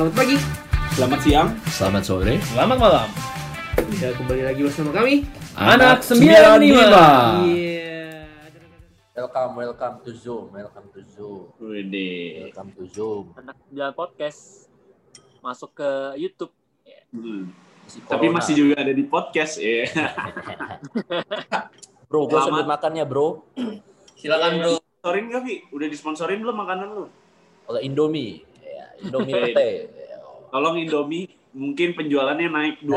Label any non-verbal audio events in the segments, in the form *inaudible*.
Selamat pagi, selamat siang, Selamat sore. Selamat malam. ya kembali lagi bersama kami. Anak 95. Iya. Welcome, welcome to Zoom, welcome to Zoom, Wede. welcome to Zoom. anak jalan podcast masuk ke YouTube Hmm. Masih Tapi corona. masih juga ada di podcast ya. *laughs* Bro, gue sebut makannya bro. Silakan bro. Sponsorin gak, Vi? Udah disponsorin belum makanan lu? Oleh Indomie, ya, Indomie pete. Tolong Indomie, mungkin penjualannya naik 2%.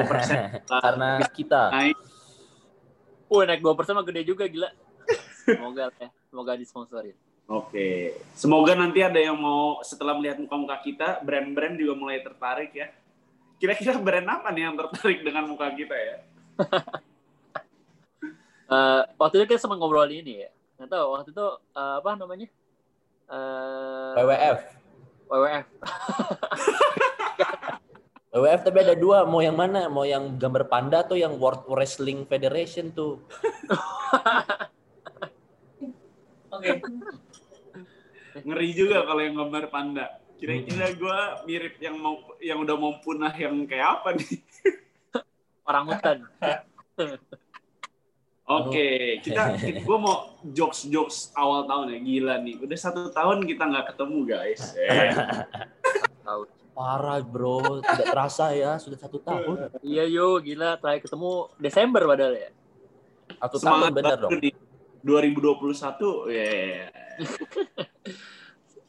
*laughs* Karena kita naik. Wah naik 2% mah gede juga gila semoga ya semoga disponsorin Oke. Semoga nanti ada yang mau setelah melihat muka-muka kita, brand-brand juga mulai tertarik ya. Kira-kira brand apa nih yang tertarik dengan muka kita ya? *laughs* Eh, waktu itu kita sempat ngobrol ini ya nggak tahu waktu itu eh, apa namanya Eh, WWF. WWF *laughs* WWF tapi ada dua, mau yang mana? Mau yang gambar panda atau yang World Wrestling Federation tuh? *laughs* Oke. Ngeri juga kalau yang gambar panda. Kira-kira gue mirip yang mau yang udah mau punah yang kayak apa nih? orang hutan *laughs* Oke, kita, *laughs* gue mau jokes jokes awal tahun ya gila nih. Udah satu tahun kita nggak ketemu guys. Eh, Parah bro, tidak terasa ya, sudah satu tahun. iya yo gila terakhir ketemu Desember padahal ya Satu tahun semangat bener baru dong. di 2021. Ya,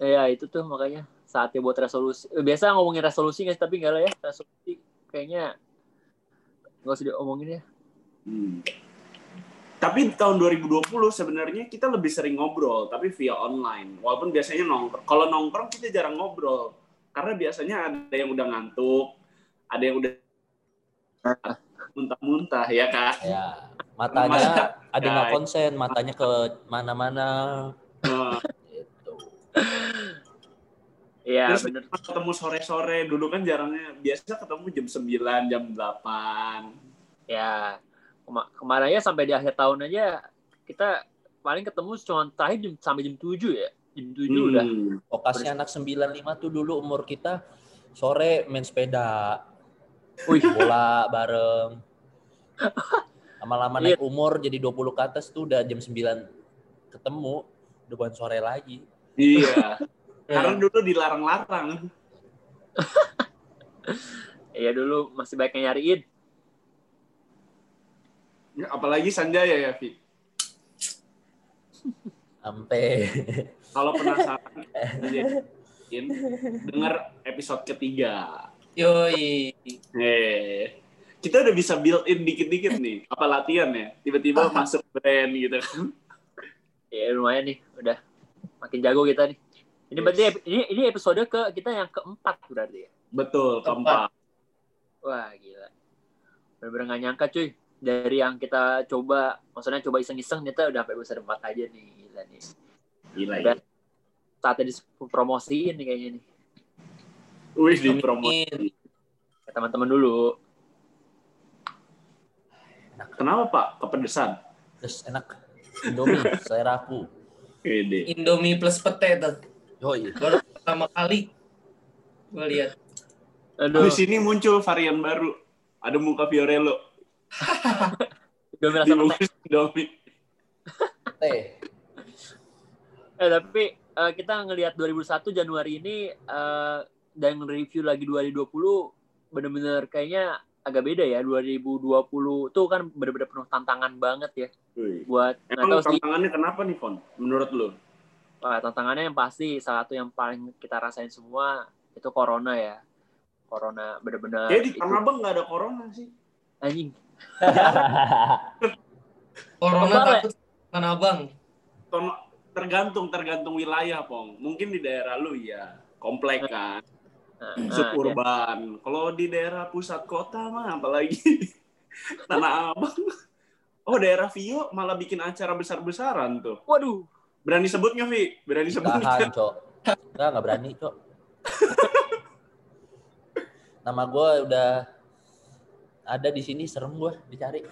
*laughs* ya itu tuh makanya saatnya buat resolusi biasa ngomongin resolusi nggak sih? tapi enggak lah ya resolusi kayaknya nggak usah diomongin ya Hmm. Tapi di tahun 2020 sebenarnya kita lebih sering ngobrol, tapi via online. Walaupun biasanya nongkrong. Kalau nongkrong kita jarang ngobrol. Karena biasanya ada yang udah ngantuk, ada yang udah muntah-muntah, ya kak? Ya, matanya ada nggak konsen, matanya ke mana-mana. Gitu. iya Terus bener ketemu sore-sore, dulu kan jarangnya, biasa ketemu jam 9, jam 8. ya kemarin aja sampai di akhir tahun aja kita paling ketemu cuma terakhir jam, sampai jam 7 ya jam 7 udah Hmm. Vokasnya anak 95 tuh dulu umur kita sore main sepeda, Wih, bola bareng. *laughs* Lama-lama Iya. naik umur jadi 20 ke atas tuh udah jam 9 ketemu, udah bukan sore lagi. Iya. *laughs* Karena dulu dilarang-larang. *laughs* iya dulu masih banyak yang nyariin Apalagi Sanjaya ya, Vi. Sampai Kalau penasaran, *laughs* dengar episode ketiga. Yoi. Eh, kita udah bisa build in dikit-dikit nih. Apa latihan ya? Tiba-tiba *laughs* masuk brand gitu kan. ya lumayan nih udah makin jago kita nih ini berarti ep- ini ini episode ke kita yang keempat berarti ya Betul, keempat. wah gila bener-bener gak nyangka cuy dari yang kita coba maksudnya coba iseng-iseng ternyata udah sampai episode empat aja nih gila nih Gila, gila. saatnya dipromosiin nih kayaknya nih Wih, di promosi. ke teman-teman dulu Kenapa, Pak? Kepedesan? terus enak Indomie, *laughs* saya raku. Pede. Indomie plus pete tuh. Yoi. Baru pertama kali gue lihat. aduh Di sini muncul varian baru. Ada muka Fiorello. *laughs* udah merasa Dibungkus Indomie. Teh. Eh tapi eh, kita ngelihat 2001 Januari ini eh, dan review lagi 2020 bener-bener kayaknya agak beda ya 2020 tuh kan bener-bener penuh tantangan banget ya Wih. buat Emang sih tantangannya kenapa nih, Fon? Menurut lu? Wah, tantangannya yang pasti salah satu yang paling kita rasain semua itu corona ya corona bener-bener Kayak di itu Tanah Abang nggak ada corona sih. anjing *laughs* Corona takut Tanah Abang. Tergantung, tergantung wilayah, Pong. Mungkin di daerah lu ya, komplek kan. Nah, nah, ya. suburban. Kalau di daerah pusat kota mah apalagi *laughs* Tanah Abang. Oh daerah Vio malah bikin acara besar-besaran tuh. waduh Berani sebut nggak Vi? Berani sebut Tahan, nggak? Cok. Enggak, enggak berani, Cok. *laughs* Nama gue udah ada di sini, serem gue dicari. *laughs*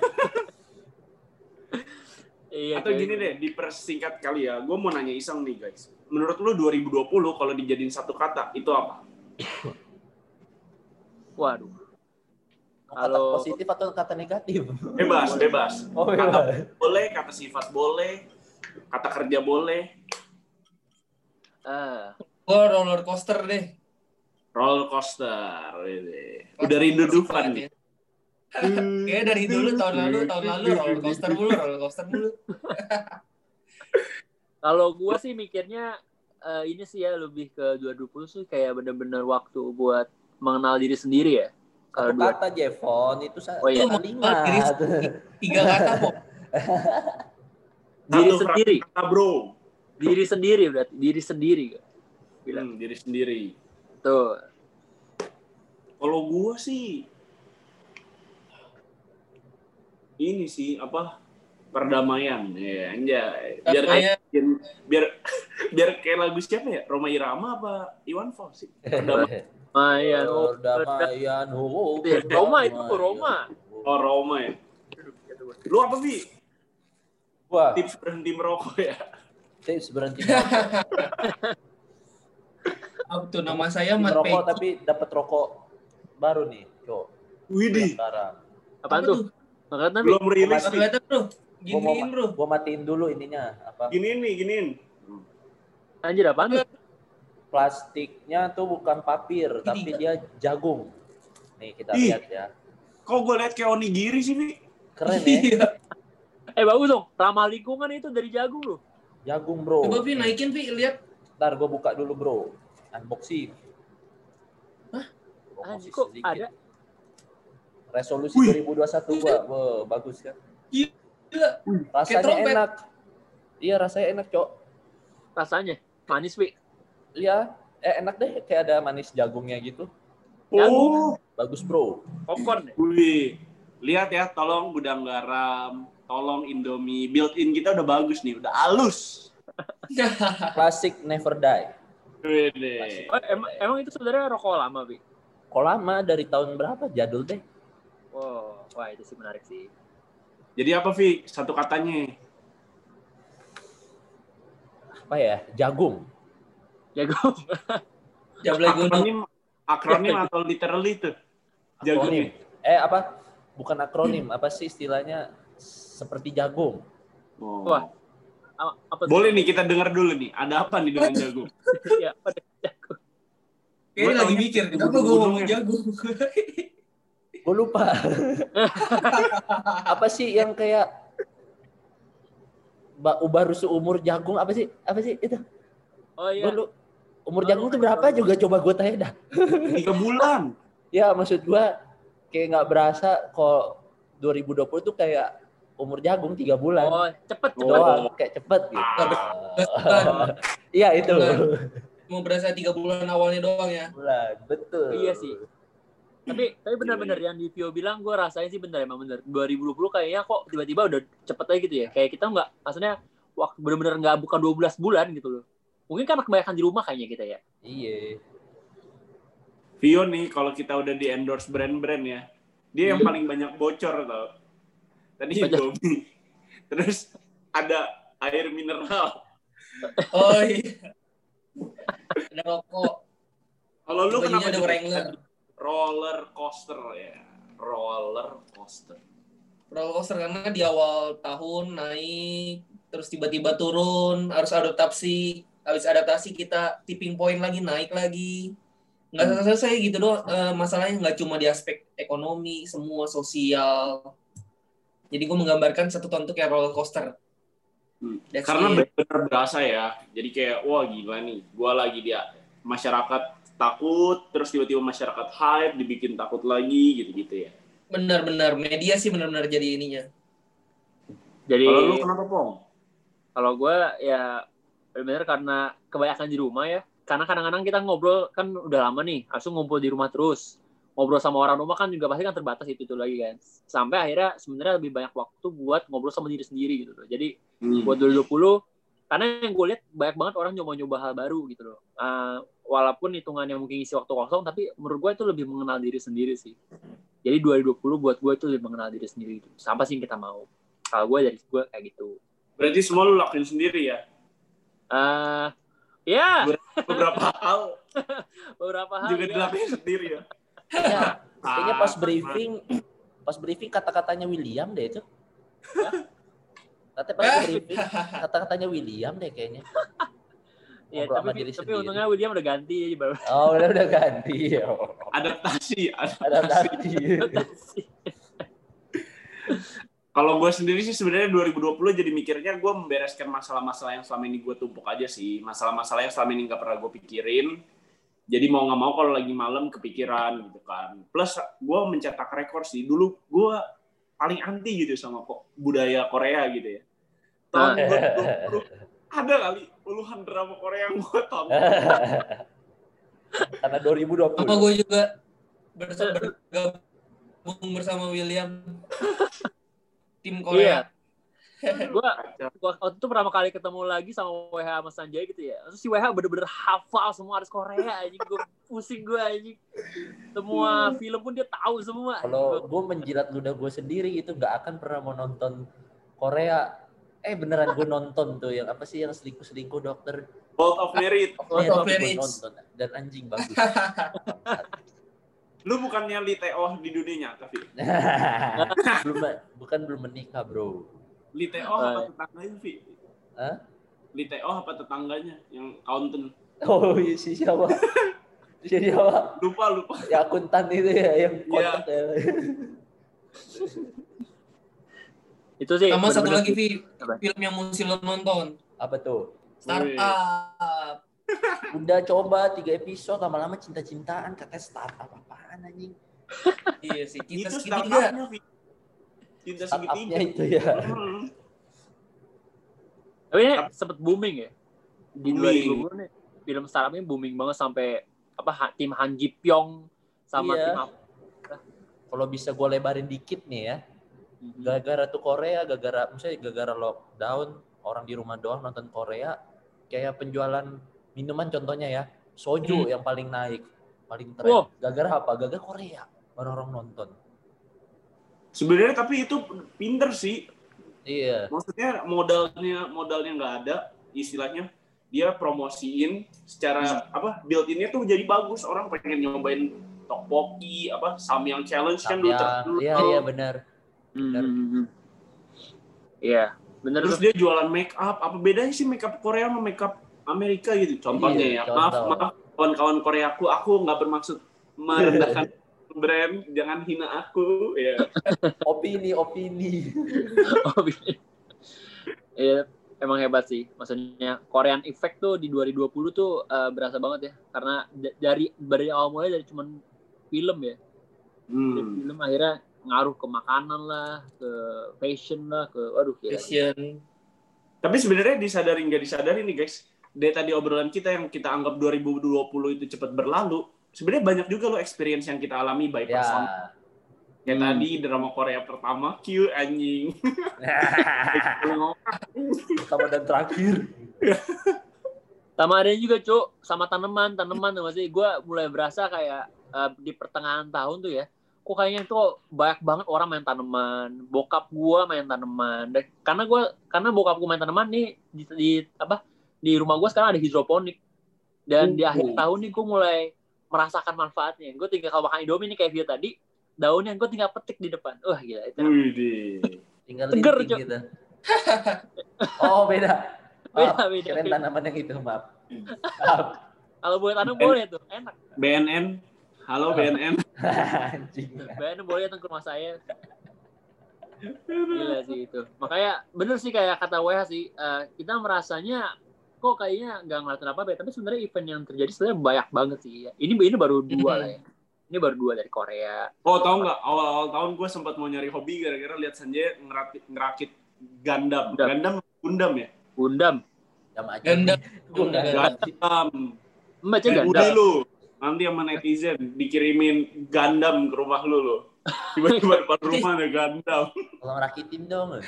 iya Atau gini deh, dipersingkat kali ya. Gue mau nanya iseng nih guys. Menurut lu 2020 kalau dijadiin satu kata itu apa? *laughs* Waduh. Kata Kalau- positif atau kata negatif? *laughs* Bebas, bebas. Oh, Kata boleh, kata sifat boleh, kata kerja boleh. Ah, Gua roller coaster deh. Roller coaster. ini. Udah rindu Dufan nih. Kayaknya dari dulu tahun lalu tahun lalu roller coaster mulu roller coaster mulu. *laughs* kalau gua sih mikirnya eh, ini sih ya lebih ke 2020 sih kayak bener-bener waktu buat mengenal diri sendiri ya. Kalau Satu dua, kata Jevon itu sa- Oh, iya. kalimat. *laughs* Tiga kata kok. diri Satu sendiri, Kata bro. diri sendiri berarti diri sendiri. Bilang Hmm, diri sendiri. tuh. Kalau gua sih ini sih apa perdamaian ya anjay biar Perdamaian. biar biar, *laughs* biar kayak lagu siapa ya Roma Irama apa Iwan Fals sih perdamaian Mayan, oh, Perdamaian. *laughs* oh, Itu Roma itu. Roma. oh Roma ya lu apa sih Wah, tips berhenti merokok ya tips berhenti *laughs* Apa tuh nama saya Mat merokok tapi dapat rokok baru nih, Cok. Widih Sekarang. Apaan tuh? Makanya tapi belum rilis Apa nih bro? Giniin bro. gua matiin dulu ininya apa? giniin nih giniin anjir apaan tuh? Plastiknya tuh bukan papir, tapi dia jagung. Nih kita Ih. lihat ya. kok gue liat kayak onigiri sih Wi? Keren *laughs* ya, Iya. Eh bagus dong, ramah lingkungan itu dari jagung loh. jagung bro. Coba Vi naikin Vi lihat. Ntar gua buka dulu bro. Unboxing. Hah? Anjir kok sedikit. ada? Resolusi Wih. 2021 gua. Wah, bagus kan. Gila. Rasanya enak. Iya, rasanya enak, Cok. Rasanya manis, Wi. Iya, eh enak deh kayak ada manis jagungnya gitu. oh Bagus, Bro. Popcorn ya? wih lihat ya tolong gudang garam tolong Indomie built-in kita udah bagus nih udah halus *laughs* Klasik never die. Oh, emang, emang itu sebenarnya rokok lama, Wi. Kok lama dari tahun berapa? Jadul deh. Wow, wah itu sih menarik sih. Jadi apa Vi? Satu katanya. Apa ya? Jagung. Jagung. *laughs* Akronim, akronim atau literally itu? Akronim. Jagung. Eh, apa? Bukan akronim, apa sih istilahnya? Seperti jagung. Oh. Wah. Apa? Boleh nih kita dengar dulu nih. Ada apa nih dengan jagung? *laughs* ya, apa jagung. Kayaknya lagi mikir, kenapa gunung-gunung gue ngomong ya. jagung? *laughs* Gue lupa. *laughs* apa sih yang kayak ba- baru seumur jagung apa sih? Apa sih itu? Oh iya. Gua lu- umur jagung tuh berapa juga coba gue tanya dah. Tiga bulan. *laughs* Ya maksud gua kayak nggak berasa kok 2020 tuh kayak umur jagung tiga bulan Oh, cepet, cepet. doang kayak cepet gitu. Bulan. *laughs* Iya itu. Mau berasa tiga bulan awalnya doang ya. bulan betul. Iya sih. Tapi tapi benar-benar yang di Vio bilang gue rasain sih bener emang bener 2020 kayaknya kok tiba-tiba udah cepet aja gitu ya. Kayak kita nggak maksudnya waktu bener-bener nggak bukan 12 bulan gitu loh. Mungkin karena kebanyakan di rumah kayaknya kita ya. Iya. Vio nih kalau kita udah di endorse brand-brand ya. Dia yang paling banyak bocor tau. Tadi. Indomie. Terus ada air mineral. Oh iya. Ada rokok. Kalau lu kenapa ada Wrangler. Roller coaster ya? Roller coaster. Roller coaster karena di awal tahun naik, terus tiba-tiba turun, harus adaptasi. Habis adaptasi kita tipping point lagi, naik lagi. Nggak Hmm. selesai-selesai gitu doang. Eh, masalahnya nggak cuma di aspek ekonomi, semua sosial. Jadi gue menggambarkan satu tahun kayak roller coaster. Hmm. That's Karena benar-benar berasa ya. Jadi kayak wah gila nih. Gua lagi dia masyarakat takut, terus tiba-tiba masyarakat hype, dibikin takut lagi gitu-gitu ya. benar-benar media sih benar-benar jadi ininya. Jadi Kalau lu kenapa Pong? kalau gue ya benar karena kebanyakan di rumah ya. Karena kadang-kadang kita ngobrol kan udah lama nih, langsung ngumpul di rumah terus. Ngobrol sama orang rumah kan juga pasti kan terbatas itu tuh lagi kan. Sampai akhirnya sebenarnya lebih banyak waktu buat ngobrol sama diri sendiri gitu loh. Jadi Hmm. buat 2020 karena yang gue lihat banyak banget orang nyoba-nyoba hal baru gitu loh. Uh, walaupun hitungannya mungkin isi waktu kosong, tapi menurut gue itu lebih mengenal diri sendiri sih. Jadi 2020 buat gue itu lebih mengenal diri sendiri gitu. Sampai sih yang kita mau. Kalau gue dari gue kayak gitu. Berarti semua lu lakuin sendiri ya? eh ya Beberapa hal *laughs* beberapa hal juga ya. dilakuin sendiri ya? Kayaknya, kayaknya pas Ah, briefing, pas briefing kata-katanya William deh itu. *laughs* Katanya pas Eh. briefing kata-katanya William deh kayaknya. *laughs* Ya, sama tapi, diri tapi sendiri. untungnya William udah ganti baru. Oh udah udah ganti. Oh, adaptasi, adaptasi. adaptasi. *laughs* Kalau gue sendiri sih sebenarnya 2020 jadi mikirnya gue membereskan masalah-masalah yang selama ini gue tumpuk aja sih. Masalah-masalah yang selama ini nggak pernah gue pikirin. Jadi mau nggak mau kalau lagi malam kepikiran gitu kan. Plus gue mencetak rekor sih. Dulu gue paling anti gitu sama kok budaya Korea gitu ya. Tahun Nah. 2020 ada kali puluhan drama Korea yang gue tonton. *laughs* Karena 2020. Apa gue juga bersama bergabung bersama William *laughs* tim Iya. Korea. *laughs* Gua, gua waktu itu pertama kali ketemu lagi sama WH sama Sanjay gitu ya. Terus si WH bener-bener hafal semua artis Korea anjing. Gue pusing gue anjing. Semua film pun dia tahu semua. Kalau gue menjilat ludah gue sendiri itu nggak akan pernah mau nonton Korea. Eh beneran gue nonton tuh yang apa sih yang selingkuh selingkuh dokter World of Merit. World Merah of Marriage. nonton dan anjing bagus. Lu bukannya Lee Teo di dunia nyata, Vi? *laughs* belum bukan belum menikah bro. Lee Teo apa tetangganya, Vi? Hah? Lee Teo apa tetangganya yang accountant? Oh iya si siapa? *laughs* Si siapa? Lupa, lupa. Ya akuntan itu ya yang Iya. kotak ya. *laughs* Itu sih. Sama satu lagi Vi, film yang mesti lo nonton. Apa tuh? Startup. *laughs* Udah coba tiga episode lama-lama cinta-cintaan katanya startup apaan anjing? *laughs* Iya sih, kita Itu segitiga. Cinta Startupnya segitiga. itu ya. Hmm. *laughs* Tapi ini sempet booming ya. Di Booming. 2020 nih. Film startupnya booming banget sampai apa tim Han Ji Pyong sama Iya. tim apa. Kalau bisa gue lebarin dikit nih ya. Mhm. Gara-gara tuh Korea, gara-gara misalnya gara-gara lockdown, orang di rumah doang nonton Korea, kayak penjualan minuman contohnya ya, soju yang paling naik, paling tren. Wow. Gara-gara apa? Gara-gara Korea. Orang-orang nonton. Sebenarnya tapi itu pinter sih. Iya. Maksudnya modalnya modalnya nggak ada, istilahnya dia promosiin secara apa build-innya tuh jadi bagus. Orang pengen nyobain tteokbokki, apa samyang challenge kan dulu Samyang. Iya, iya benar. Bener. Mhm. Iya, bener Terus tuh. dia jualan make up. Apa bedanya sih make up Korea sama make up Amerika gitu? Contohnya Iya, ya. Maaf, contoh. maaf kawan-kawan Koreaku, aku nggak bermaksud merendahkan *laughs* brand, jangan hina aku. Ya. *laughs* Opini, opini. *laughs* Oh, iya. Emang hebat sih. Maksudnya Korean Effect tuh di 2020 tuh eh, berasa banget ya. Karena dari dari awal mulai dari cuman film ya. Dari Hmm. film akhirnya ngaruh ke makanan lah, ke fashion lah, ke waduh gila. Fashion. Tapi sebenarnya disadari nggak disadari nih guys, dari tadi obrolan kita yang kita anggap 2020 itu cepat berlalu, sebenarnya banyak juga loh experience yang kita alami by Ya. person. Kayak Hmm. tadi drama Korea pertama, Q anjing. *laughs* Sama dan terakhir. *laughs* Sama ada juga, Cuk, sama tanaman, tanaman tuh masih gue mulai berasa kayak eh, di pertengahan tahun tuh ya. Kok kayaknya tuh banyak banget orang main tanaman. Bokap gua main tanaman. Dan karena gua karena bokap gua main tanaman nih di, di apa? Di rumah gua sekarang ada hidroponik. Dan di akhir Oh. tahun nih gue mulai merasakan manfaatnya. Gue tinggal kalau makan Indomie nih kayak dia tadi, daunnya gue tinggal petik di depan. Wah gila itu. Tinggal Cok. gitu. Oh, beda. *laughs* Beda, Oh, beda. Kirain tanaman yang itu, maaf. Maaf. *laughs* Kalau buat tanam boleh tuh, enak. BNN, halo BNN. Anjing. Bayangin boleh datang ke rumah saya. Gila sih itu. Makanya bener sih kayak kata WH sih, eh, kita merasanya kok kayaknya nggak ngeliatin apa apa tapi sebenarnya event yang terjadi sebenarnya banyak banget sih ya. Ini ini baru dua lah ya. Ini baru dua dari Korea. Oh tau nggak awal-awal tahun gue sempat mau nyari hobi gara-gara lihat Sanjay ngerakit, ngerakit Gundam. Gundam. Gundam, Gundam ya. Gundam. Aja. Gundam. Gue nggak Gundam. ngerti. Gundam. Membaca Eh, Gundam. Nanti sama netizen dikirimin Gundam ke rumah lu lo. Tiba-tiba depan rumah ada Gundam. Tolong rakitin dong.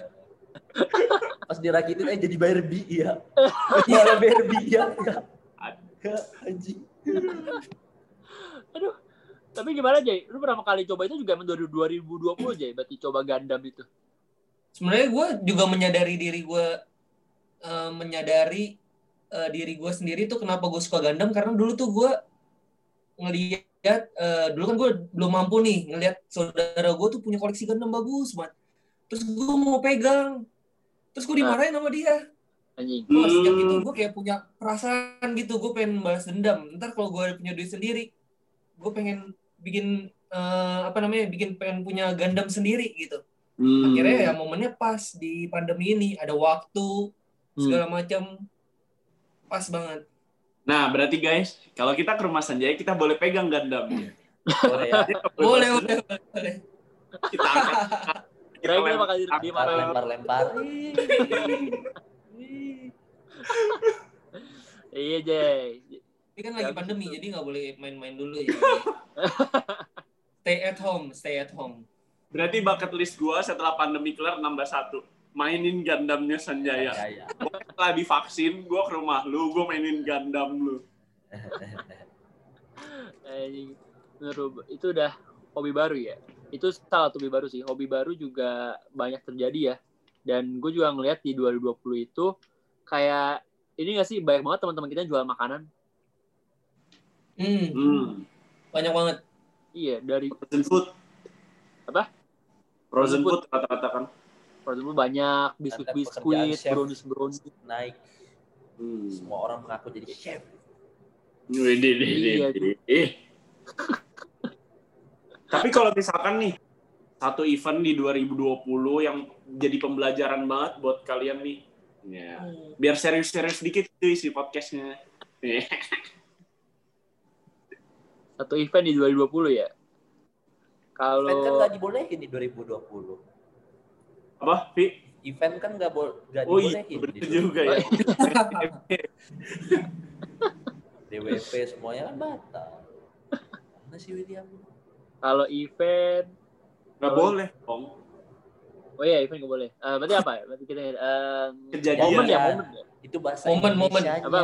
Pas dirakitin eh jadi Barbie *laughs* ya. Malah Barbie ya. Anjing. Aduh. Tapi gimana Jay? Lu pertama kali coba itu juga emang 2020 Jay, berarti coba Gundam itu. Sebenarnya gue juga menyadari diri gue eh, menyadari eh, diri gue sendiri tuh kenapa gue suka Gundam karena dulu tuh gue ngeliat ngeliat eh, dulu kan gue belum mampu nih ngeliat saudara gue tuh punya koleksi Gundam bagus banget. Terus gue mau pegang. Terus gue dimarahin sama dia. Anjing. Wah, sejak Hmm. itu gue kayak punya perasaan gitu, gue pengen balas dendam. Ntar kalau gue punya duit sendiri, gue pengen bikin eh, apa namanya, bikin pengen punya Gundam sendiri gitu. Hmm. Akhirnya ya momennya pas di pandemi ini, ada waktu Hmm. segala macam, pas banget. Nah, berarti guys, kalau kita ke rumah Sanjaya, kita boleh pegang Gundamnya. Boleh ya. *laughs* Boleh, boleh, boleh. Kita angkat. Kira-kira lem- bakal angkat, Lempar-lempar. Iya, Jay. Ini kan lagi pandemi, jadi nggak boleh main-main dulu ya. *laughs* stay at home, stay at home. Berarti bucket list gua setelah pandemi kelar nambah satu. Mainin Gundamnya Sanjaya. Ya, ya. Setelah divaksin, gua ke rumah lu, gua mainin Gundam lu. Itu udah hobi baru ya. Itu salah satu hobi baru sih. Hobi baru juga banyak terjadi ya. Dan gue juga ngeliat di 2020 itu kayak ini gak sih banyak banget teman-teman kita jual makanan. Hmm, Hmm. banyak banget. Iya, dari Frozen food. Apa? Frozen Frozen food kata-kata kan. For example, banyak Ada biskuit-biskuit, pekerjaan chef. brownies-brownies. Naik. Hmm. Semua orang mengaku jadi chef. Wih, deh, deh, Iya, deh, deh. Eh. Tapi kalau misalkan nih, satu event di 2020 yang jadi pembelajaran banget buat kalian nih. Ya. Hmm. Biar serius-serius sedikit tuh isi podcastnya. Eh. Satu event di 2020 ya. Kalau Event kan nggak dibolehin di 2020. Apa, Vi? Event kan nggak bo nggak Oh iya, dibolehin. bener di juga ya. *laughs* DWP semuanya kan batal. Mana sih William? kalau event Nggak boleh, Om. Oh iya, event nggak boleh. Eh, berarti apa ya? Berarti kita eh, Kejadian. momen ya, Iya. momen ya. Itu bahasa Momen, momen. Indonesianya. Apa,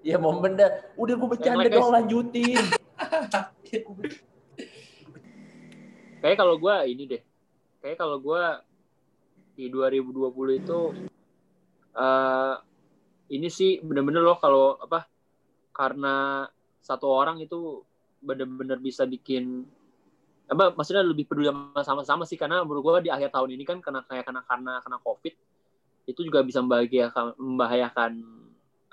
Ya momen dah. Udah gue bercanda dong lanjutin. *laughs* Kayak kalau gue ini deh. Kayak kalau gue di 2020 itu eh ini sih bener-bener loh kalau apa karena satu orang itu bener-bener bisa bikin apa maksudnya lebih peduli sama sama-sama sih karena menurut gue di akhir tahun ini kan karena kayak karena karena karena covid itu juga bisa membahayakan membahayakan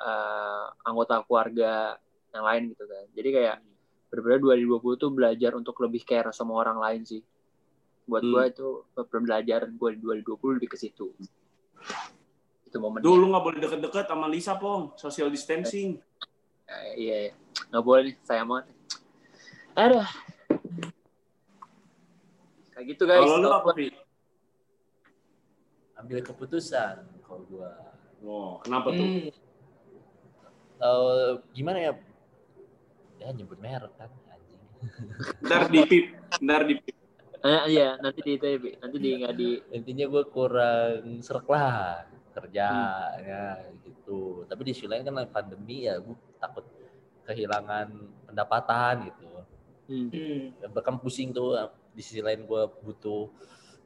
eh, anggota keluarga yang lain gitu kan jadi kayak benar-benar 2020 tuh belajar untuk lebih care sama orang lain sih buat Hmm. gue itu pembelajaran gue di 2020 lebih ke situ itu momennya Dulu nggak boleh deket-deket sama Lisa, Pong. Social distancing. Eh, iya iya nggak boleh nih sayang banget aduh kayak gitu guys Kalau lu apa? Ambil keputusan kalau gua. Oh, kenapa tuh? Hmm. Eh, gimana ya? Ya nyebut merek kan anjing. Ntar di pip, ntar di pip. Eh, iya nanti di itu ya, nanti di nggak di Intinya gue kurang serak lah kerja ya gitu. Tapi di sisi lain kan pandemi ya gue takut kehilangan pendapatan gitu. hmm. Hmm. Ya, Bahkan pusing tuh di sisi lain gue butuh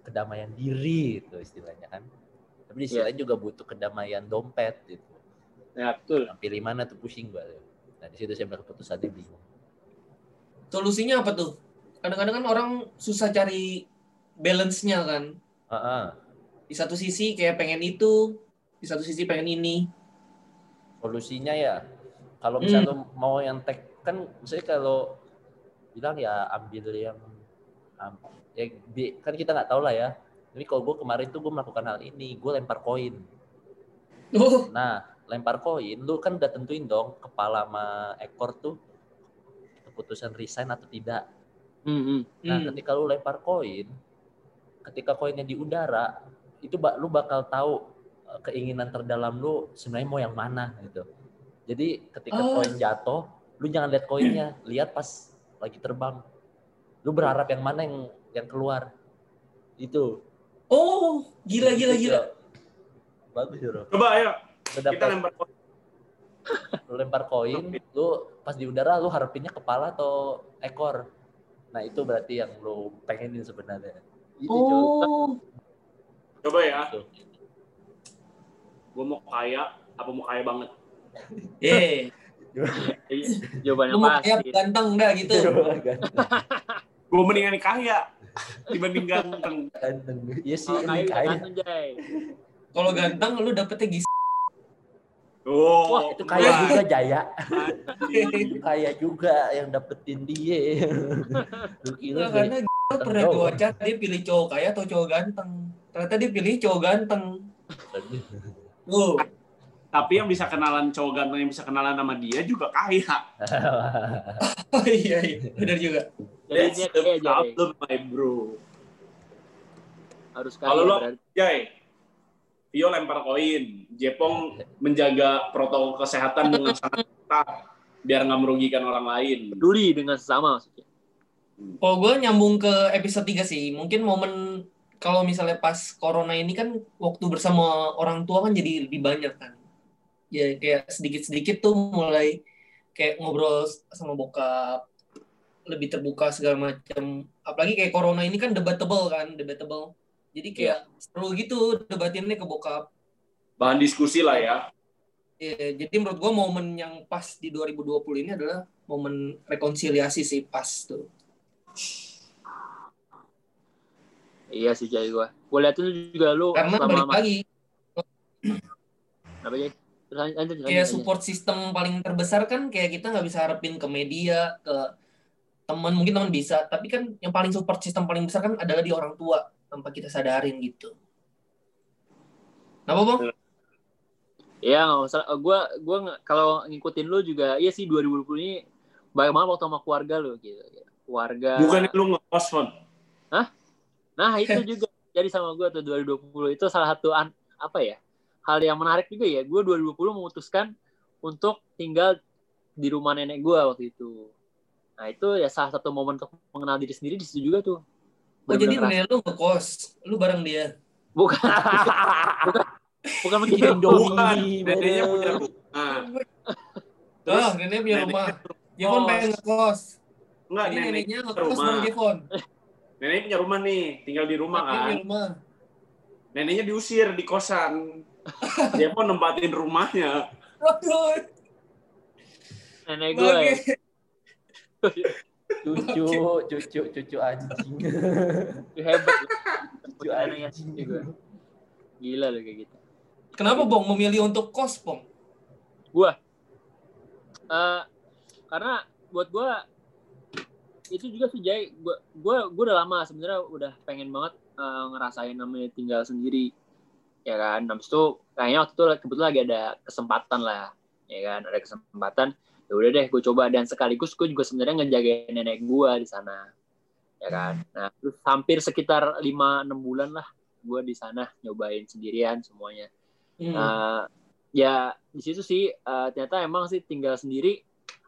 kedamaian diri gitu istilahnya kan. Tapi di sisi Iya. lain juga butuh kedamaian dompet gitu. ya betul Nah, pilih mana tuh pusing gue. Nah di situ saya berkeputusannya bingung. Solusinya apa tuh? Kadang-kadang kan orang susah cari balance-nya kan. Heeh. Di satu sisi kayak pengen itu, di satu sisi pengen ini. solusinya ya kalau misalnya lu mau yang tech kan misalnya kalau bilang ya ambil yang am- ya di- kan kita nggak tahu lah ya tapi kalau gue kemarin tuh gue melakukan hal ini gue lempar koin Oh, nah lempar koin lu kan udah tentuin dong kepala sama ekor tuh keputusan resign atau tidak Hmm, hmm. nah hmm. ketika lu lempar koin ketika koinnya di udara itu bak- lu bakal tahu eh, keinginan terdalam lu sebenarnya mau yang mana gitu jadi ketika Oh. koin jatuh lu jangan lihat koinnya lihat pas lagi terbang lu berharap yang mana yang yang keluar itu oh, gila gila Itu, gila. Bagus bro Coba ayo, lu kita dapat lempar lu *laughs* lempar koin lu pas di udara lu harapinnya kepala atau ekor nah itu berarti yang lu pengenin sebenarnya itu. Oh, Coba ya, Tuh. gue mau kaya, apa mau kaya banget? eh, *laughs* Iya, Jawabannya Lu mau pasti. ganteng dah gitu. *laughs* Gue mendingan kaya dibanding ganteng. Ganteng. Iya sih, udah kaya. ganteng, Jay. Kalau ganteng lu dapetnya gis. Oh, Wah, Itu kaya wah, juga Jaya. anjing. Kaya juga yang dapetin dia. Lu kira Enggak, karena gila pernah gue chat dia pilih cowok kaya atau cowok ganteng. Ternyata dia pilih cowok ganteng. Lu, Tapi yang bisa kenalan cowok ganteng yang bisa kenalan sama dia juga kaya. *laughs* oh iya iya, benar juga. Jadi That's dia the problem, my bro. Harus Kalau kaya lo- berarti. Jai, Vio lempar koin, Jepong menjaga protokol kesehatan dengan sangat ketat biar nggak merugikan orang lain. peduli dengan sesama maksudnya. Kalau gue nyambung ke episode 3 sih, mungkin momen kalau misalnya pas corona ini kan waktu bersama orang tua kan jadi lebih banyak kan. Ya kayak sedikit-sedikit tuh mulai kayak ngobrol sama bokap, lebih terbuka segala macam. Apalagi kayak corona ini kan debatable kan, debatable. Jadi kayak seru gitu debatinnya ke bokap. Bahan diskusi lah ya. Ya, jadi menurut gue momen yang pas di 2020 ini adalah momen rekonsiliasi sih pas tuh. Iya sih Jay gua. Gua liatin lu juga lu Karena balik lagi, apa Jay? Terus lanjut, lanjut, kayak lanjut. support system paling terbesar kan kayak kita nggak bisa harapin ke media ke teman mungkin teman bisa tapi kan yang paling support system paling besar kan adalah di orang tua tanpa kita sadarin gitu Kenapa bang? Iya nggak masalah. Eh, Gua gua nggak- kalau ngikutin lu juga iya sih 2020 ini banyak banget waktu sama keluarga lu gitu. Keluarga. Bukannya lu ngekos, Fon? Nah itu juga *laughs* jadi sama gue tuh 2020 itu salah satu an, apa ya hal yang menarik juga ya. Gue 2020 memutuskan untuk tinggal di rumah nenek gue waktu itu. Nah itu ya salah satu momen untuk mengenal diri sendiri di situ juga tuh. Oh jadi nenek lu ngekos, lu bareng dia. bukan *laughs* bukan bukan menjadi Bukan, neneknya punya rumah. Oh, nenek punya neneknya rumah. Jevon pengen ngekos. Enggak, Jadi nenek, neneknya ngekos bareng Jevon. nenek punya rumah nih, tinggal di rumah Neneknya kan. punya rumah. Neneknya diusir di kosan. *laughs* Dia pun nempatin rumahnya. Waduh, nenek gue. *laughs* Cucu, cucu, cucu anjing. Itu hebat. Cucu anjing. juga. Gila loh kayak gitu. Kenapa Bong memilih untuk kos, Bong? Eh, karena buat gue itu juga sih Jay gue gue gue udah lama sebenarnya udah pengen banget eh, ngerasain namanya tinggal sendiri ya kan habis itu kayaknya waktu itu kebetulan lagi ada kesempatan lah ya kan ada kesempatan ya udah deh gue coba. Dan sekaligus gue juga sebenarnya ngejagain nenek gue di sana. Ya kan? Nah terus hampir sekitar 5 enam bulan lah gue di sana nyobain sendirian semuanya. Hmm. Nah, ya di situ sih eh, ternyata emang sih tinggal sendiri.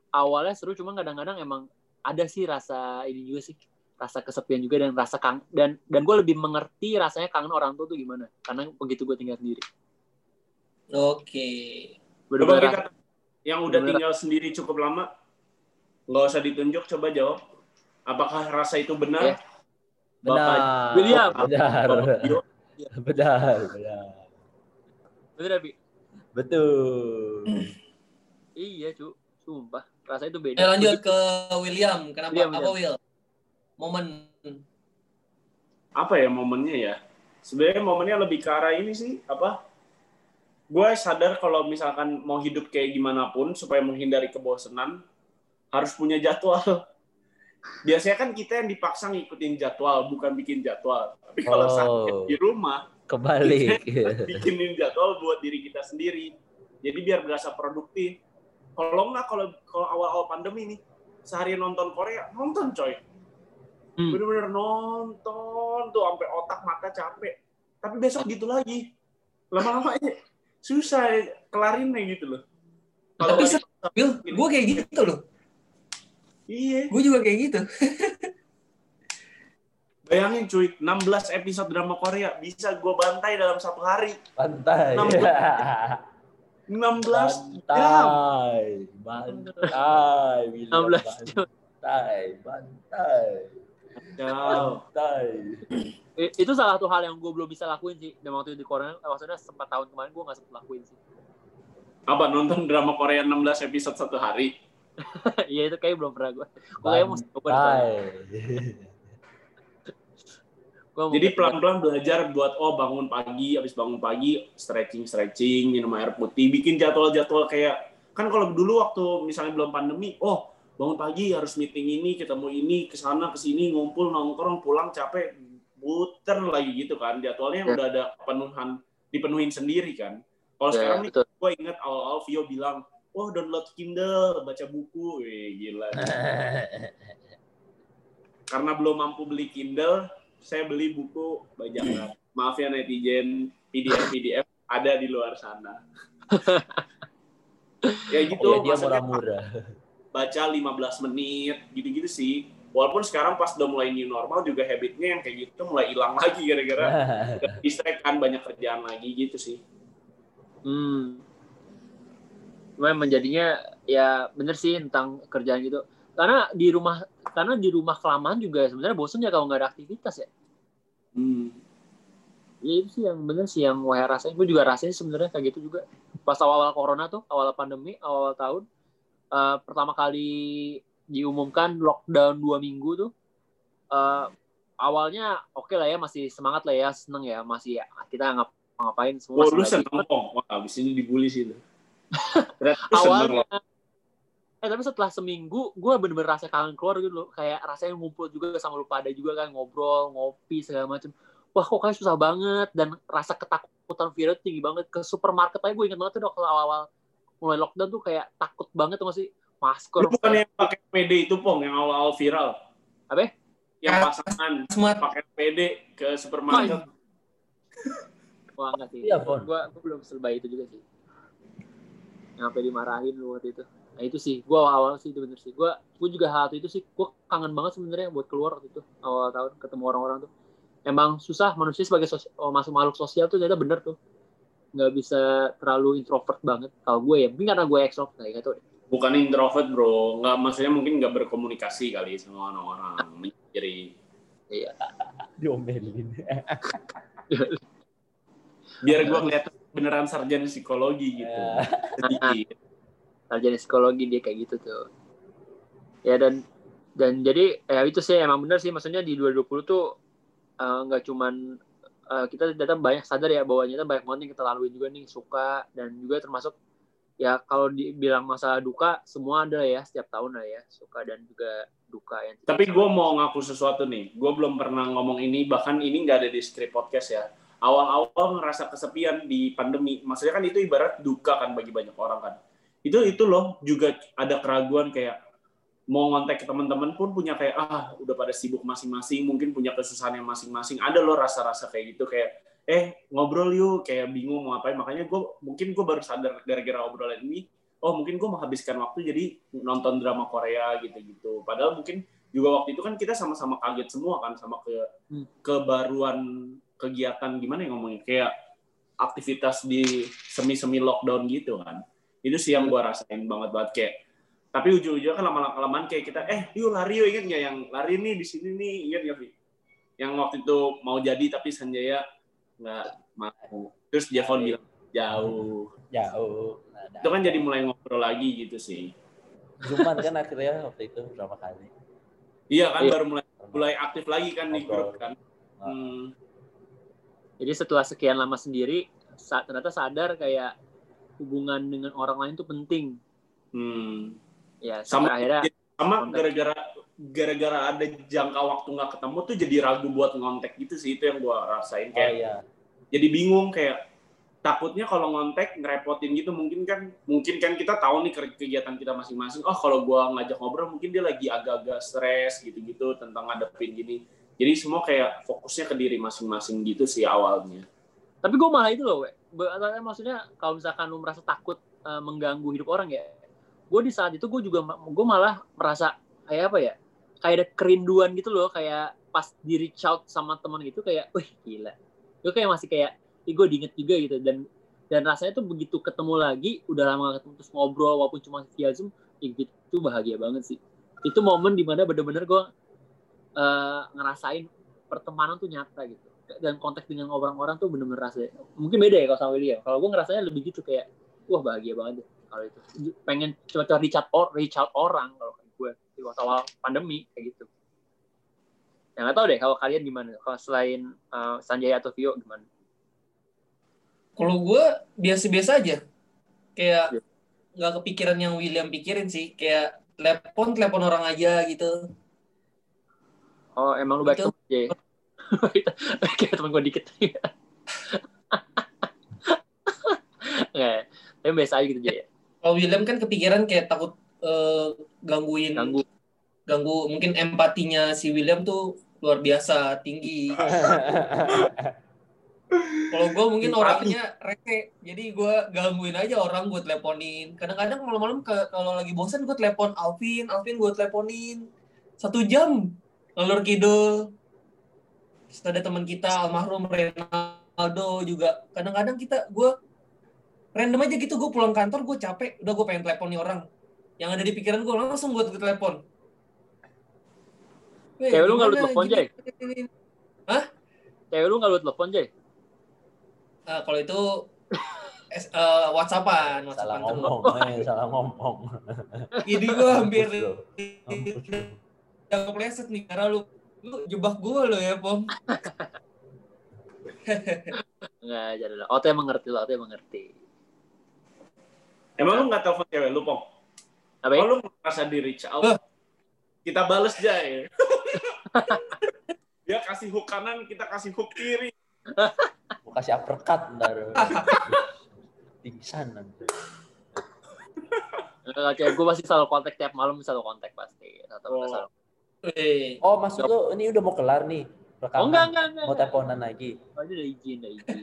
Awalnya seru cuma kadang-kadang emang ada sih rasa ini juga sih rasa kesepian juga dan rasa kang dan dan gue lebih mengerti rasanya kangen orang tua tuh gimana. Karena begitu gue tinggal sendiri. Oke. Bener-bener kita yang udah Bener. tinggal sendiri cukup lama, nggak usah ditunjuk, coba jawab. Apakah rasa itu benar? Iya. Benar. William. Benar. Bapak? Benar. Benar. bener Bi? Betul. iya cu sumpah rasa itu Eh, beda lanjut ke William. Kenapa? William, Apa Will? Momen. apa ya momennya ya? Sebenarnya momennya lebih ke arah ini sih, apa? Gue sadar kalau misalkan mau hidup kayak gimana pun supaya menghindari kebosanan harus punya jadwal. *laughs* Biasanya kan kita yang dipaksa ngikutin jadwal, bukan bikin jadwal. Tapi kalau Oh. saat di rumah, Kebalik. *laughs* bikinin jadwal buat diri kita sendiri. Jadi biar berasa produktif. Kalau nggak, kalau kalau awal-awal pandemi nih, seharian nonton Korea, nonton coy. Hmm. Bener-bener nonton tuh sampai otak mata capek. Tapi besok gitu lagi. Lama-lama aja susah kelarinnya gitu loh. Kalau Tapi Will, gue kayak gitu loh. iya, Gue juga kayak gitu. *laughs* bayangin cuy, 16 episode drama Korea bisa gue bantai dalam satu hari. Pantai. Enam 16 jam. *laughs* Bantai. Bantai. William. 16 jam. Bantai. Bantai. Jauh. Bantai. Itu salah satu hal yang gue belum bisa lakuin sih. Dan waktu itu di corona eh, maksudnya sempat tahun kemarin gue nggak sempet lakuin sih. Apa nonton drama Korea 16 episode satu hari? *laughs* Iya itu kayak belum pernah gue. Gue kayak mau coba Jadi pelan-pelan belajar buat oh bangun pagi, habis bangun pagi stretching stretching, minum air putih, bikin jadwal-jadwal kayak kan kalau dulu waktu misalnya belum pandemi, oh bangun pagi harus meeting ini, ketemu ini, ke sana ke sini ngumpul nongkrong, pulang capek, puter lagi gitu kan. Jadwalnya Ya. udah ada penuhan dipenuhin sendiri kan. Kalau Ya, sekarang nih gue inget awal-awal Vio bilang, oh download Kindle, baca buku, Wih, gila. *laughs* Karena belum mampu beli Kindle, saya beli buku bajakan. *laughs* Maaf ya netizen, PDF-PDF ada di luar sana. *laughs* ya gitu, Iya, dia maksudnya murah-murah. baca 15 menit, gitu-gitu sih. Walaupun sekarang pas udah mulai new normal juga habitnya yang kayak gitu mulai hilang *laughs* lagi gara-gara *laughs* distract kan banyak kerjaan lagi gitu sih. Hmm. Memang menjadinya ya bener sih tentang kerjaan gitu. Karena di rumah karena di rumah kelamaan juga sebenarnya bosen ya kalau nggak ada aktivitas ya. Hmm. Ya itu sih yang bener sih yang wah rasain. Gue juga rasain sebenarnya kayak gitu juga. Pas awal-awal corona tuh, awal pandemi, awal tahun, eh, pertama kali diumumkan lockdown dua minggu tuh, eh, awalnya oke lah ya, masih semangat lah ya, seneng ya, masih kita ngap ngapain semua. Masih lu seneng kok. Wah, abis ini dibully sih lu. *laughs* Seneng awalnya eh tapi setelah seminggu gue bener-bener rasa kangen keluar gitu loh kayak rasanya ngumpul juga sama lu pada juga kan ngobrol ngopi segala macem wah kok kayak susah banget dan rasa ketakutan virus tinggi banget ke supermarket aja gue inget banget tuh kalau awal mulai lockdown tuh kayak takut banget tuh masih masker Lu bukan yang pakai PD itu, Pong, yang awal-awal viral. Apa? Yang Ya. pasangan Smart. pakai PD ke supermarket. wah enggak sih Iya, Pon. gue belum selebay itu juga sih yang sampai dimarahin lu waktu itu nah itu sih gue awal sih itu bener sih gue gue juga hal itu sih gue kangen banget sebenarnya buat keluar waktu itu awal tahun ketemu orang-orang tuh emang susah manusia sebagai sos- oh, masuk makhluk sosial tuh ternyata bener tuh nggak bisa terlalu introvert banget kalau gue ya mungkin karena gue extrovert kayak gitu deh Bukan introvert, bro. Nggak, maksudnya mungkin nggak berkomunikasi kali sama orang-orang. Menyendiri. iya Diomelin. *laughs* Biar gue ngeliat beneran sarjana psikologi gitu. Ya. Sedikit. sarjana psikologi dia kayak gitu tuh ya dan dan jadi ya itu sih emang bener sih maksudnya di 2020 tuh eh, nggak cuman eh, kita ternyata banyak sadar ya bahwa ternyata banyak banget yang kita lalui juga nih suka dan juga termasuk ya kalau dibilang masa duka semua ada ya setiap tahun lah ya suka dan juga duka yang Tapi gue mau ngaku sesuatu nih. Gue belum pernah ngomong ini, bahkan ini nggak ada di skrip podcast ya. Awal-awal ngerasa kesepian di pandemi. Maksudnya kan itu ibarat duka kan bagi banyak orang kan. Itu itu loh juga ada keraguan kayak mau ngontek ke teman-teman pun punya kayak ah udah pada sibuk masing-masing, mungkin punya kesusahan yang masing-masing. Ada loh rasa-rasa kayak gitu kayak eh ngobrol yuk kayak bingung mau ngapain. Makanya gue mungkin gue baru sadar gara-gara obrolan ini oh mungkin gue menghabiskan waktu jadi nonton drama Korea gitu-gitu. Padahal mungkin juga waktu itu kan kita sama-sama kaget semua kan sama ke Hmm. kebaruan kegiatan gimana ya ngomongnya kayak aktivitas di semi-semi lockdown gitu kan. Itu sih yang gue rasain banget banget kayak tapi ujung-ujungnya kan lama-lama kayak kita eh yuk lari yuk inget nggak yang lari nih di sini nih inget nggak Vi? Yang waktu itu mau jadi tapi Sanjaya nggak mau. Terus Javon bilang jauh. Jauh. Nah, Itu kan jadi mulai ngobrol lagi gitu sih. Zuman kan akhirnya waktu itu berapa kali. Iya kan Iya. baru mulai mulai aktif lagi kan di grup kan. Nah. Hmm. jadi setelah sekian lama sendiri sa- ternyata sadar kayak hubungan dengan orang lain tuh penting Hmm. ya Sama- akhirnya Sama gara-gara gara-gara ada jangka waktu nggak ketemu tuh jadi ragu buat ngontek gitu sih itu yang gua rasain Oh kayak iya. jadi bingung kayak takutnya kalau ngontek ngerepotin gitu mungkin kan mungkin kan kita tahu nih ke- kegiatan kita masing-masing oh kalau gua ngajak ngobrol mungkin dia lagi agak-agak stres gitu-gitu tentang ngadepin gini jadi semua kayak fokusnya ke diri masing-masing gitu sih awalnya Tapi gue malah itu loh, we. Maksudnya kalau misalkan lu merasa takut eh, mengganggu hidup orang ya, gue di saat itu gue juga gue malah merasa kayak apa ya, kayak ada kerinduan gitu loh, kayak pas di reach out sama teman gitu kayak, wih gila, gue kayak masih kayak, ih gue diinget juga gitu. Dan dan rasanya tuh begitu ketemu lagi, udah lama gak ketemu terus ngobrol walaupun cuma via zoom, ya gitu bahagia banget sih. Itu momen di mana bener-bener gue eh, ngerasain pertemanan tuh nyata gitu. Dan konteks dengan orang-orang tuh bener-bener rasa mungkin beda ya kalau sama Willy ya kalau gue ngerasanya lebih gitu kayak wah bahagia banget deh kalau itu. Pengen coba reach out, or, reach out orang kalau waktu awal pandemi kayak gitu yang nggak tahu deh kalau kalian gimana kalau selain uh, Sanjay atau Vio gimana Kalau gue biasa-biasa aja. Kayak Iya. nggak kepikiran yang William pikirin sih. Kayak telepon telepon orang aja gitu. oh emang lu baik Itu- temen Jay *laughs* kayak temen gue dikit *laughs* Nggak, tapi biasa aja gitu Jay Kalau William kan kepikiran kayak takut eh, gangguin ganggu ganggu mungkin empatinya si William tuh luar biasa tinggi. *laughs* Kalau gue mungkin orangnya rese, jadi gue gangguin aja orang gue teleponin. Kadang-kadang malam-malam kalau lagi bosan gue telepon Alvin, Alvin gue teleponin satu jam ngalur kidul. Terus ada teman kita almarhum Renaldo juga. Kadang-kadang kita gue random aja gitu gue pulang kantor gue capek, udah gue pengen telepon nih orang. Yang ada di pikiran gue langsung gue telepon. Cewek lu nggak lu telepon, Jay? Gini- cewek lu nggak lu telepon Jay Ah, kalau itu *laughs* es, eh, WhatsAppan, salah WhatsAppan terus. ngomong, *laughs* eh, salah ngomong. Jadi gue hampir yang kepleset nih karena lu lu jebak gue lo ya, Pom. *laughs* nggak jadi lah Ote mengerti lah Ote mengerti Emang lu nggak telepon cewek lu, Pong? apa ya? Oh, lu merasa di reach out? Hah? Kita bales Jay. *laughs* Dia kasih hook kanan, kita kasih hook kiri. Gue kasih uppercut ntar. Pingsan nanti. Nggak, cewek gue pasti selalu kontak tiap malam selalu kontak pasti atau Oh. selalu. Oh, maksud lu ini udah mau kelar nih rekaman? oh enggak enggak enggak Mau teleponan lagi? oh, udah izin udah izin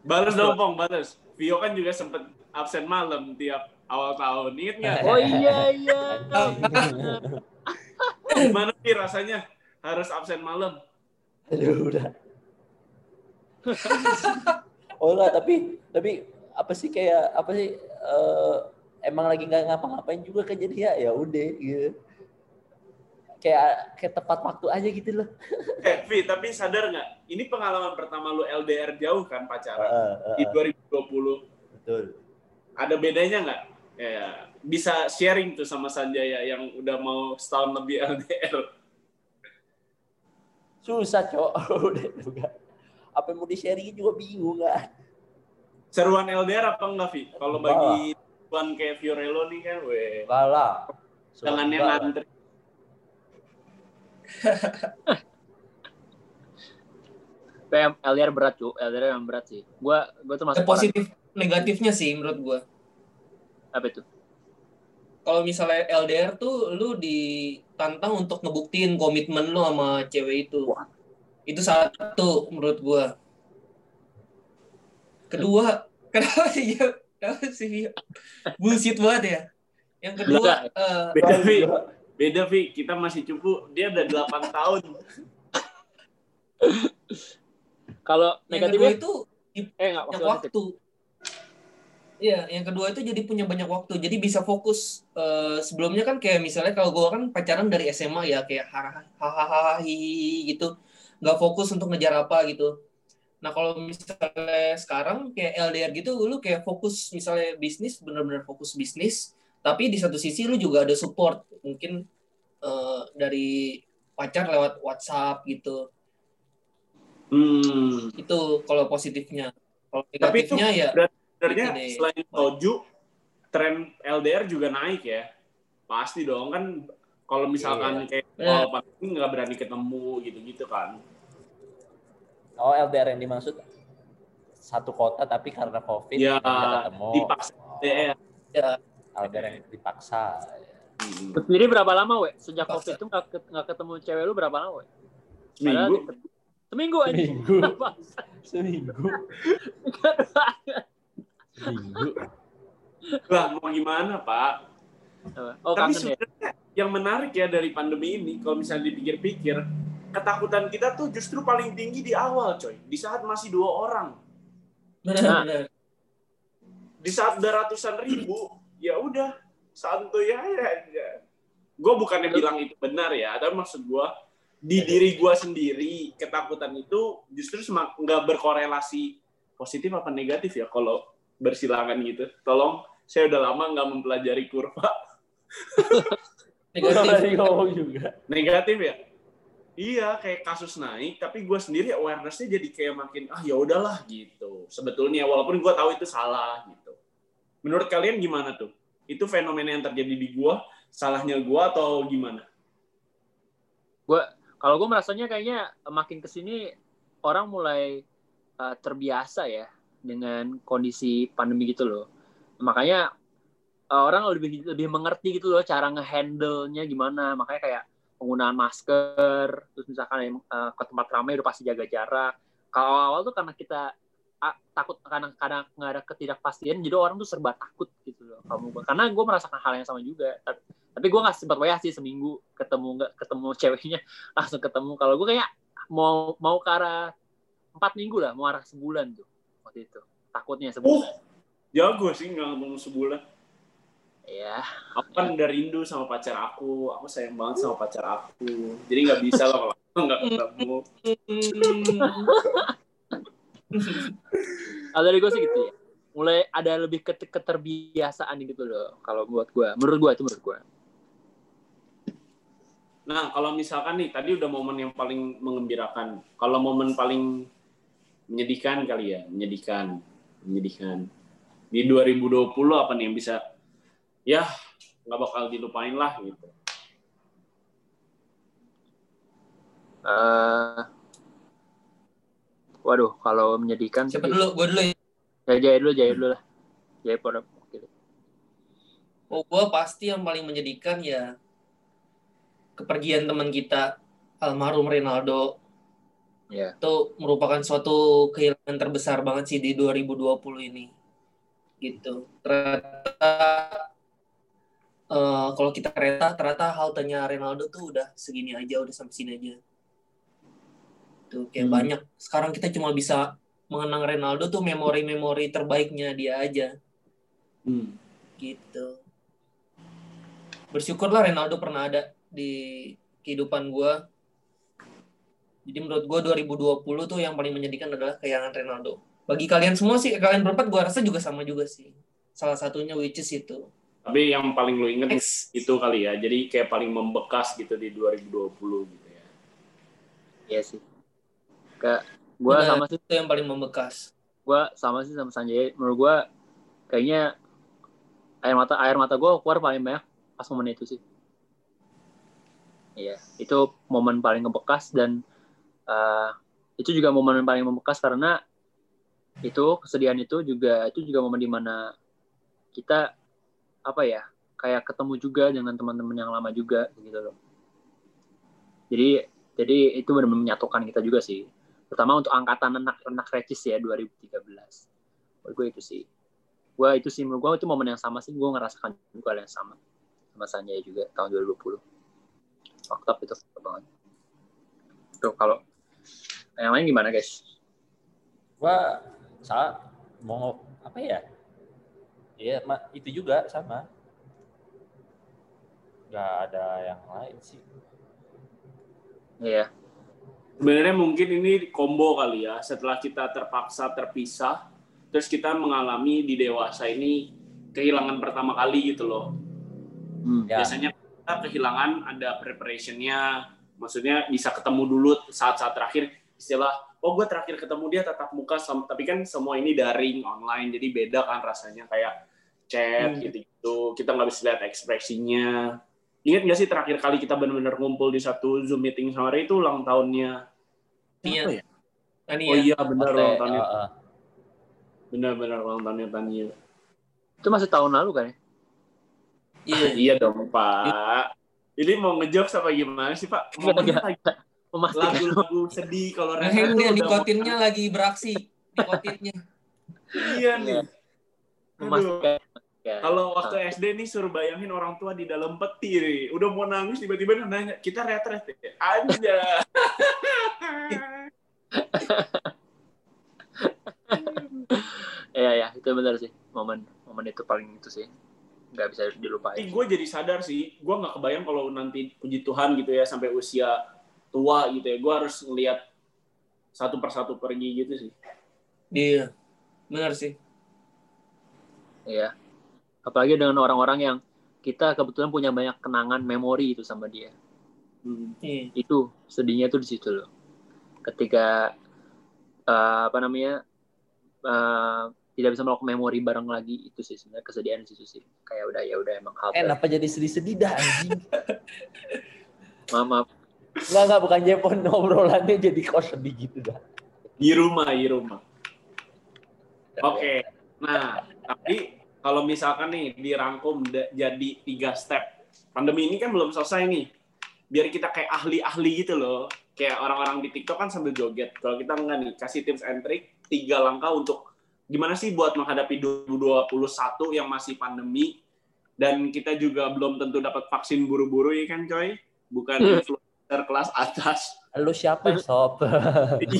Bales dong, Pong, bales. Vio kan juga sempet absen malam tiap awal tahun. Ingat nggak? oh iya iya *laughs* Gimana sih rasanya harus absen malam? Aduh, udah. oh enggak, tapi tapi apa sih kayak apa sih eh, emang lagi nggak ngapa-ngapain juga kan jadi ya ya udah gitu. Kayak kayak tepat waktu aja gitu loh. Eh, Vi, tapi sadar nggak? Ini pengalaman pertama lu LDR jauh kan pacaran? Heeh, Di heeh, 2020. betul. Ada bedanya nggak? Ya, bisa sharing tuh sama Sanjaya yang udah mau setahun lebih LDR. Susah, Cok. *laughs* udah juga. Apa yang mau di-sharing juga bingung kan. Seruan LDR apa enggak, Vi? Kalau bagi tuan kayak Fiorello nih kan, weh. Sumpah Tangannya ngantri. PM LDR berat cu LDR yang berat sih gua gua tuh masuk positif negatifnya sih menurut gue. Apa itu Kalau misalnya LDR tuh lu ditantang untuk ngebuktiin komitmen lu sama cewek itu. Itu satu menurut gue. Kedua, *laughs* kenapa sih ya? Kenapa sih Vio? Bullshit banget ya. Yang kedua, eh, Beda, Vi. Beda, Vi. Kita masih cupu. Dia udah 8 *laughs* tahun. kalau kedua negatifnya itu eh nggak banyak maksudnya waktu. Iya, yang kedua itu jadi punya banyak waktu. Jadi bisa fokus. Eh, sebelumnya kan kayak misalnya kalau gue kan pacaran dari SMA ya kayak hahaha gitu, nggak fokus untuk ngejar apa gitu. Nah kalau misalnya sekarang kayak LDR gitu, lu kayak fokus misalnya bisnis, bener-bener fokus bisnis. Tapi di satu sisi lu juga ada support, mungkin eh, dari pacar lewat WhatsApp gitu. Hmm. Itu kalau positifnya. Kalau Tapi itu negatifnya ya Sebenarnya selain Toju, tren LDR juga naik ya. Pasti dong kan kalau misalkan kayak Benar. kalau pandemi nggak berani ketemu gitu-gitu kan. Oh, LDR yang dimaksud satu kota tapi karena COVID Ya, ketemu. dipaksa LDR. LDR yang dipaksa. Hmm. Lu sendiri berapa lama we sejak Paksa. covid itu nggak ket- nggak ketemu cewek lu berapa lama we Seminggu. seminggu aja Seminggu. *laughs* Seminggu. Seminggu. Lah mau gimana Pak? oh Tapi ya sebenarnya yang menarik ya dari pandemi ini, kalau misalnya dipikir-pikir, ketakutan kita tuh justru paling tinggi di awal, coy. Di saat masih dua orang. Nah. benar-benar. Di saat udah ratusan ribu, ya udah santuy aja. Gue bukannya bilang itu benar ya, tapi maksud gue di diri gue sendiri ketakutan itu justru nggak berkorelasi positif apa negatif ya kalau bersilangan gitu. Tolong, saya udah lama nggak mempelajari kurva. *laughs* Negatif. Juga. Negatif ya? Iya, kayak kasus naik, tapi gue sendiri awareness-nya jadi kayak makin, ah ya udahlah gitu. Sebetulnya, walaupun gue tahu itu salah gitu. Menurut kalian gimana tuh? Itu fenomena yang terjadi di gue, salahnya gue atau gimana? Kalau gue merasanya kayaknya makin ke sini orang mulai uh, terbiasa ya dengan kondisi pandemi gitu loh. Makanya uh, orang lebih lebih mengerti gitu loh cara ngehandle-nya gimana. Makanya kayak penggunaan masker, terus misalkan uh, ke tempat ramai udah pasti jaga jarak. Kalau awal tuh karena kita takut karena karena nggak ada ketidakpastian, jadi orang tuh serba takut gitu loh. Kamu karena gue merasakan hal yang sama juga. Tapi, gue nggak sempat WA sih seminggu ketemu nggak ketemu *laughs* ceweknya langsung ketemu. Kalau gue kayak mau mau ke arah empat minggu lah, mau arah sebulan tuh waktu itu. Takutnya sebulan. Jago sih nggak ngomong sebulan. Iya. Aku kan udah rindu sama pacar aku, aku sayang banget sama pacar aku. Jadi nggak bisa lah kalau nggak ketemu. *laughs* Kalau dari gue sih gitu ya. Mulai ada lebih ket- keterbiasaan gitu loh. Kalau buat gue, menurut gue itu menurut gue. Nah, kalau misalkan nih, tadi udah momen yang paling mengembirakan. Kalau momen paling menyedihkan kali ya, menyedihkan, menyedihkan. Di 2020 apa nih yang bisa, ya nggak bakal dilupain lah gitu. Eh, waduh, kalau menyedihkan Siapa dulu? Gue dulu ya. Ya, jaya dulu, jaya dulu lah. Jaya pada oke. Oh, gue pasti yang paling menyedihkan ya kepergian teman kita almarhum Ronaldo Ya. itu merupakan suatu kehilangan terbesar banget sih di 2020 ini. Gitu. Ternyata eh, kalau kita kereta ternyata haltenya Ronaldo tuh udah segini aja udah sampai sini aja. Tuh kayak Hmm. banyak. Sekarang kita cuma bisa mengenang Ronaldo tuh memori-memori terbaiknya dia aja. Hmm. gitu. Bersyukurlah Ronaldo pernah ada di kehidupan gue jadi menurut gue 2020 tuh yang paling menyedihkan adalah kehilangan Ronaldo bagi kalian semua sih kalian berempat gue rasa juga sama juga sih salah satunya which is itu Tapi yang paling lu inget X itu kali ya, jadi kayak paling membekas gitu di 2020 gitu ya. Iya sih. Kayak gue Benar. sama sih, itu yang paling membekas gue sama sih sama Sanjay. Menurut gue kayaknya air mata air mata gue keluar paling banyak pas momen itu sih. Iya, itu momen paling ngebekas dan eh, itu juga momen yang paling membekas karena itu kesedihan itu juga itu juga momen di mana kita apa ya kayak ketemu juga dengan teman-teman yang lama juga gitu loh. Jadi jadi itu benar-benar menyatukan kita juga sih. Terutama untuk angkatan anak-anak recis ya 2013 menurut gue itu sih. Gue itu sih menurut gue itu momen yang sama sih. Gue ngerasakan juga yang sama. Sama juga tahun 2020 waktu itu banget. Tuh kalau yang lain gimana guys Gua saat mau apa ya? Iya, ma- itu juga sama. Gak ada yang lain sih. iya Sebenarnya mungkin ini combo kali ya, setelah kita terpaksa terpisah, terus kita mengalami di dewasa ini kehilangan pertama kali gitu loh. hmm. Ya. Biasanya kita kehilangan ada preparation-nya, maksudnya bisa ketemu dulu saat-saat terakhir istilah oh gue terakhir ketemu dia tatap muka sama tapi kan semua ini daring online jadi beda kan rasanya kayak chat Hmm. gitu-gitu. Kita nggak bisa lihat ekspresinya. Ingat nggak sih terakhir kali kita benar-benar ngumpul di satu zoom meeting sama Ray itu ulang tahunnya? Tania Apa ya? Tania. Oh iya benar ulang tahunnya. uh, uh. benar-benar ulang tahunnya Tania. Itu masih tahun lalu kan ya? Iya iya dong Pak ini mau ngejokes apa gimana sih Pak mau lagu-lagu sedih kalau Nah, Reza tuh nikotinnya lagi beraksi nikotinnya mau- iya nih Aduh. memastikan. Kalau waktu SD nih suruh bayangin orang tua di dalam peti nih, udah mau nangis tiba-tiba nanya, kita retret ya? Aja. *laughs* Iya ya, itu benar sih. Momen momen itu paling itu sih. Nggak bisa dilupain. Tapi gue jadi sadar sih, gue nggak kebayang kalau nanti puji Tuhan gitu ya sampai usia tua gitu ya, gue harus ngelihat satu persatu pergi gitu sih. Iya, benar sih. ya apalagi dengan orang-orang yang kita kebetulan punya banyak kenangan memori itu sama dia Hmm. Iya. itu sedihnya tuh di situ loh ketika eh, apa namanya eh, tidak bisa melakukan memori bareng lagi itu sih sebenarnya kesedihan di situ sih kayak udah ya udah emang hal Eh, kenapa jadi sedih-sedih dah anjing? *laughs* maaf, maaf. Enggak, enggak, bukan Jepon. *laughs* Obrolannya jadi kok sedih gitu dah. Di rumah, di rumah. Oke. Nah, tapi kalau misalkan nih dirangkum jadi tiga step. Pandemi ini kan belum selesai nih. Biar kita kayak ahli-ahli gitu loh. Kayak orang-orang di TikTok kan sambil joget. Kalau kita enggak nih, kasih tips and trick tiga langkah untuk gimana sih buat menghadapi 2021 yang masih pandemi dan kita juga belum tentu dapat vaksin buru-buru ya kan coy bukan influencer kelas atas Lu siapa, Sob?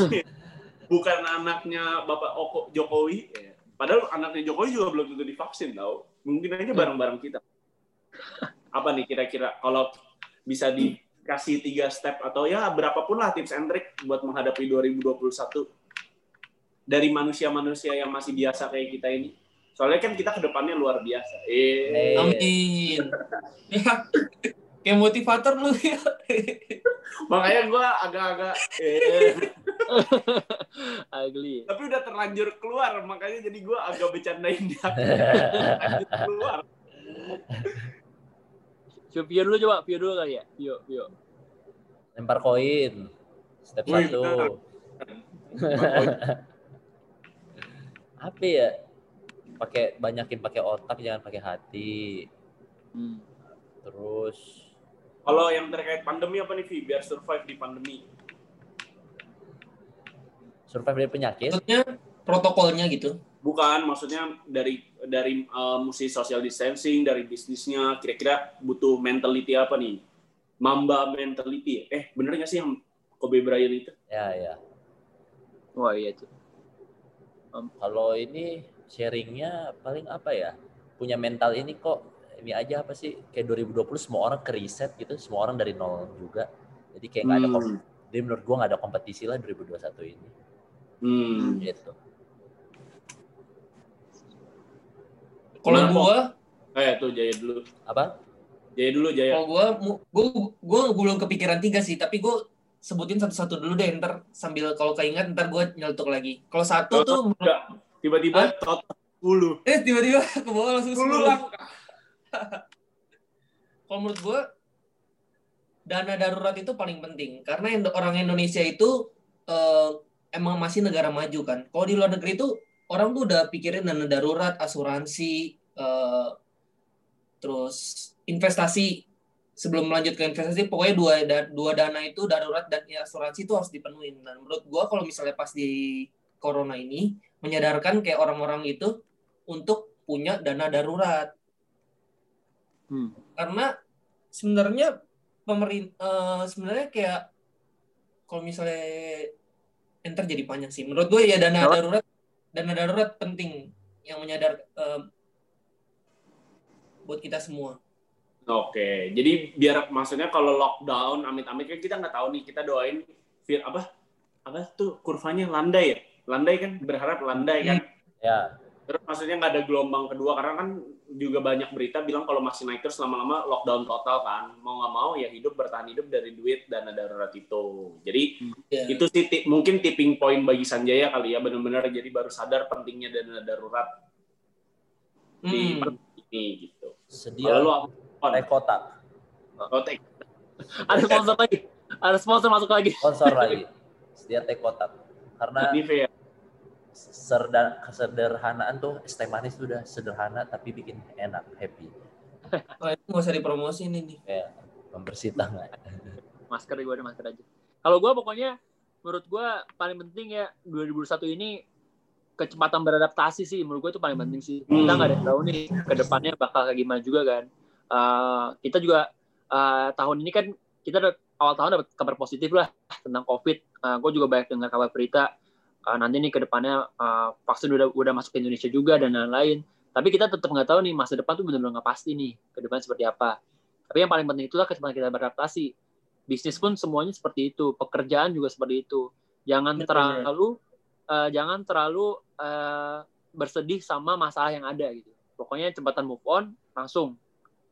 *laughs* Bukan anaknya Bapak Oko Jokowi. Padahal anaknya Jokowi juga belum tentu divaksin tau. Mungkin aja bareng-bareng kita. Apa nih kira-kira kalau bisa dikasih tiga step atau ya berapapun lah tips and trick buat menghadapi 2021 dari manusia-manusia yang masih biasa kayak kita ini. Soalnya kan kita ke depannya luar biasa. Eh, Amin. *laughs* ya, kayak motivator lu ya. makanya gue agak-agak eh, *laughs* ugly tapi udah terlanjur keluar makanya jadi gue agak bercandain dia *laughs* Terlanjur keluar coba Vio dulu coba Vio dulu kali ya Vio Vio lempar koin. Step Wih, satu. Apa ya? Pakai banyakin pakai otak, jangan pakai hati. hmm. Terus Kalau yang terkait pandemi apa nih, Vi? Biar survive di pandemi. survive dari penyakit. Maksudnya protokolnya gitu. Bukan, maksudnya dari dari uh, mesti social distancing, dari bisnisnya, kira-kira butuh mentality apa nih? Mamba mentality. Eh, bener nggak sih yang Kobe Bryant itu? Ya, ya. wah iya tuh Kalau ini sharingnya paling apa ya? Punya mental ini kok ini aja apa sih? Kayak 2020 semua orang ke riset gitu, semua orang dari nol juga. Jadi kayak nggak ada Hmm. kom- jadi menurut gua nggak ada kompetisi lah 2021 ini. Hmm. Gitu. Kalau gua, Eh, tuh Jaya dulu. Apa? Jaya dulu, Jaya. kalau gua, gua, gua belum kepikiran tiga sih, tapi gua sebutin satu-satu dulu deh, ntar sambil kalau keinget ntar gua nyeletuk lagi. Kalau satu tuh. Tiba-tiba total 10. eh tiba-tiba *laughs* ke bawah langsung 10 10. langkah. Kalau menurut gua, dana darurat itu paling penting karena orang Indonesia itu eh, emang masih negara maju kan. Kalau di luar negeri itu orang tuh udah pikirin dana darurat, asuransi, eh, terus investasi. Sebelum melanjut ke investasi, pokoknya dua da- dua dana itu darurat dan asuransi itu harus dipenuhi. Dan menurut gua kalau misalnya pas di corona ini menyadarkan kayak orang-orang itu untuk punya dana darurat hmm. karena sebenarnya pemerintah sebenarnya kayak kalau misalnya enter jadi panjang sih menurut gue ya dana darurat dana darurat penting yang menyadar eh, buat kita semua Oke, jadi biar maksudnya kalau lockdown, amit-amit kan kita nggak tahu nih, kita doain vir apa? Apa tuh kurvanya? Landai ya, landai kan? Berharap landai kan. Ya, Terus maksudnya nggak ada gelombang kedua karena kan juga banyak berita bilang kalau masih naik terus lama-lama lockdown total kan, mau nggak mau ya hidup bertahan hidup dari duit dana darurat itu. Jadi ya. itu sih mungkin tipping point bagi Sanjaya kali ya benar-benar jadi baru sadar pentingnya dana darurat. Di Hmm. pandemi ini gitu. sedia. Kalau lu teh kotak, Oh, take- *laughs* ada sponsor lagi ada sponsor masuk lagi sponsor *laughs* lagi. Sedia teh kotak. Karena Nivea. serda- kesederhanaan tuh es teh manis tuh udah sederhana tapi bikin enak, happy. *laughs* Oh, itu nggak usah dipromosiin ini Kayak membersih tangan. masker gue ada masker aja kalau gue pokoknya menurut gue paling penting ya 2021 ini kecepatan beradaptasi sih menurut gue itu paling penting sih kita nggak ada yang tahu nih ke depannya bakal kayak gimana juga kan Eh, kita juga eh, tahun ini kan kita awal tahun dapat kabar positif lah tentang covid. Gue juga banyak dengar kabar berita eh, nanti nih ke depannya eh, vaksin udah udah masuk ke Indonesia juga dan lain-lain. Tapi kita tetap nggak tahu nih masa depan tuh benar-benar nggak pasti nih ke depan seperti apa. Tapi yang paling penting itulah kecepatan kita beradaptasi bisnis pun semuanya seperti itu pekerjaan juga seperti itu. Jangan terlalu eh, jangan terlalu eh, bersedih sama masalah yang ada gitu. Pokoknya cepatan move on langsung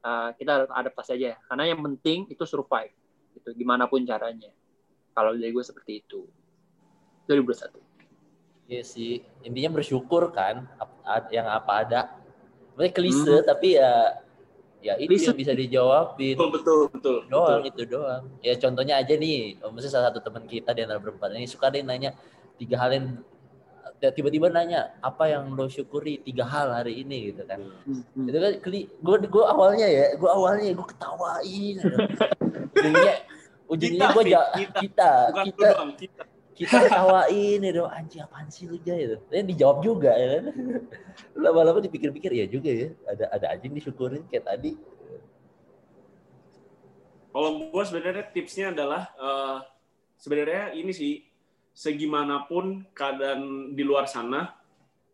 uh, kita harus adaptasi aja karena yang penting itu survive gitu gimana pun caranya kalau dari gue seperti itu 2021 Iya sih, intinya bersyukur kan yang apa ada. Sebenarnya klise tapi ya ya itu Klise. yang bisa dijawabin. betul betul betul doang betul. itu doang. Ya contohnya aja nih, maksudnya salah satu teman kita di antara berempat ini suka deh nanya tiga hal yang ya tiba-tiba nanya apa yang lo syukuri tiga hal hari ini gitu kan. Hmm. Itu kan gue gue awalnya ya, gue awalnya gue ketawain. ujungnya ujungnya gue ja- kita. kita bukan kita doang kita kita ketawain ya dong anjing apaan sih lu Jay gitu. Dan dijawab juga ya kan. Lama-lama dipikir-pikir ya juga ya. Ada ada anjing disyukurin kayak tadi. Kalau gue sebenarnya tipsnya adalah eh, sebenarnya ini sih segimanapun keadaan di luar sana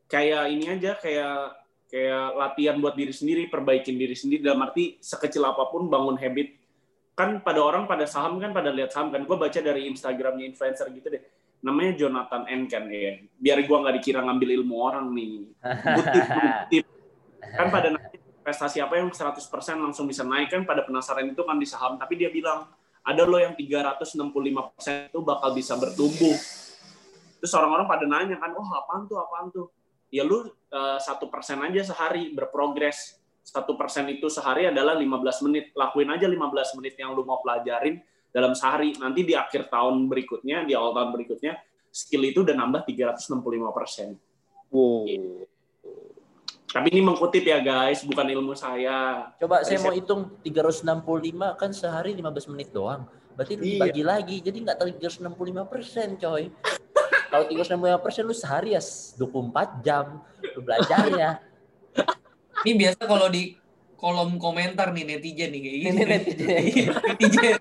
kayak ini aja kayak kayak latihan buat diri sendiri, perbaikin diri sendiri dalam arti sekecil apa pun bangun habit. Kan pada orang pada saham kan pada lihat saham kan. Gue baca dari Instagramnya influencer gitu deh. Namanya Jonathan N kan ya. Biar gue nggak dikira ngambil ilmu orang nih. Good tip, good tip. Kan pada nanti investasi apa yang 100% langsung bisa naik kan pada penasaran itu kan di saham tapi dia bilang ada lo yang 365% itu bakal bisa bertumbuh. Terus orang-orang pada nanya kan oh apaan tuh apaan tuh? Ya lu eh, satu persen aja sehari berprogres. Satu persen itu sehari adalah 15 menit. Lakuin aja 15 menit yang lu mau pelajarin dalam sehari. Nanti di akhir tahun berikutnya di awal tahun berikutnya skill itu udah nambah 365 persen. Wow tapi ini mengkutip ya guys bukan ilmu saya Coba Tadi saya mau saya- hitung 365 kan sehari 15 menit doang. Berarti Iya. dibagi lagi. Jadi nggak 365 persen coy. Kalau 365 persen lu sehari ya 24 jam lu belajarnya. *laughs* Ini biasa kalau di kolom komentar nih netizen nih kayak gini. Ini netizen. netizen.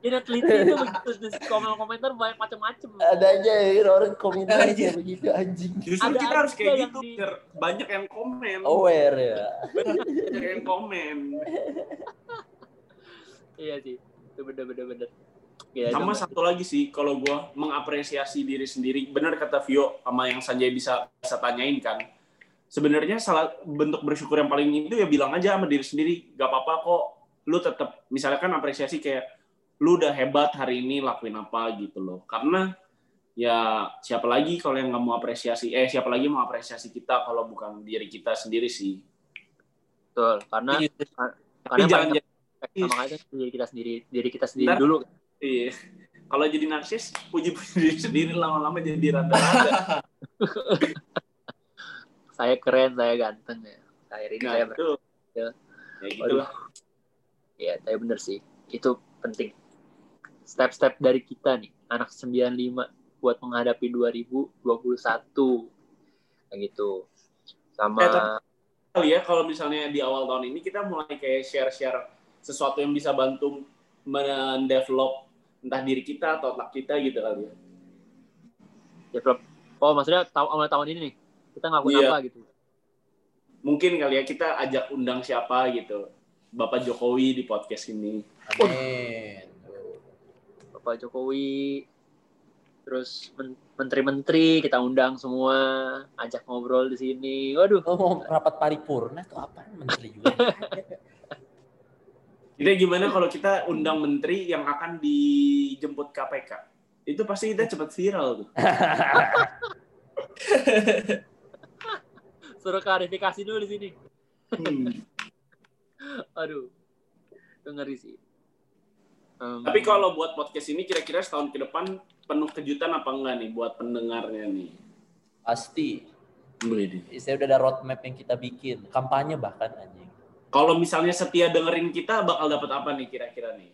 Jadi teliti itu begitu di komen komentar banyak macam-macam Ada aja ya orang komentar Aja. begitu anjing. justru Ada kita harus kayak yang gitu di- biar banyak yang komen. Aware ya. banyak yang komen. Iya sih itu bener bener bener. Ya, sama itu- satu lagi sih kalau gue mengapresiasi diri sendiri. Benar kata Vio sama yang Sanjay bisa bisa tanyain kan. Sebenarnya salah bentuk bersyukur yang paling itu ya bilang aja sama diri sendiri gak apa-apa kok lu tetap misalkan apresiasi kayak lu udah hebat hari ini lakuin apa gitu loh karena ya siapa lagi kalau yang nggak mau apresiasi eh siapa lagi mau apresiasi kita kalau bukan diri kita sendiri sih betul karena Iya. karena jangan jadi sama aja diri kita sendiri diri kita sendiri Ntar- dulu iya. kalau jadi narsis puji-puji *laughs* diri sendiri lama-lama jadi rada-rada *laughs* saya keren saya ganteng ya akhir ini Nah, saya itu. Ya. Ya gitu lah. Ya saya bener sih. Itu penting. Step-step dari kita nih. Anak 95 buat menghadapi 2021 kayak gitu. Sama Eh, tapi- kali ya kalau misalnya di awal tahun ini kita mulai kayak share-share sesuatu yang bisa bantu mendevelop entah diri kita atau otak kita gitu kali ya. develop. Oh maksudnya tahu awal tahun ini nih kita ngelakuin Iya. apa gitu? Mungkin kali ya kita ajak undang siapa gitu. Bapak Jokowi di podcast ini. Amin. Bapak Jokowi terus men- menteri-menteri kita undang semua ajak ngobrol di sini waduh Lo mau rapat paripurna tuh apa menteri juga. *laughs* Kita gimana kalau kita undang menteri yang akan dijemput KPK? Itu pasti kita cepat viral tuh. *laughs* *laughs* suruh klarifikasi dulu di sini Hmm. Aduh itu ngeri sih Em, Tapi kalau buat podcast ini kira-kira setahun ke depan penuh kejutan apa enggak nih buat pendengarnya nih? Pasti. Boleh Saya udah ada roadmap yang kita bikin. Kampanye bahkan anjing. Kalau misalnya setia dengerin kita bakal dapat apa nih kira-kira nih?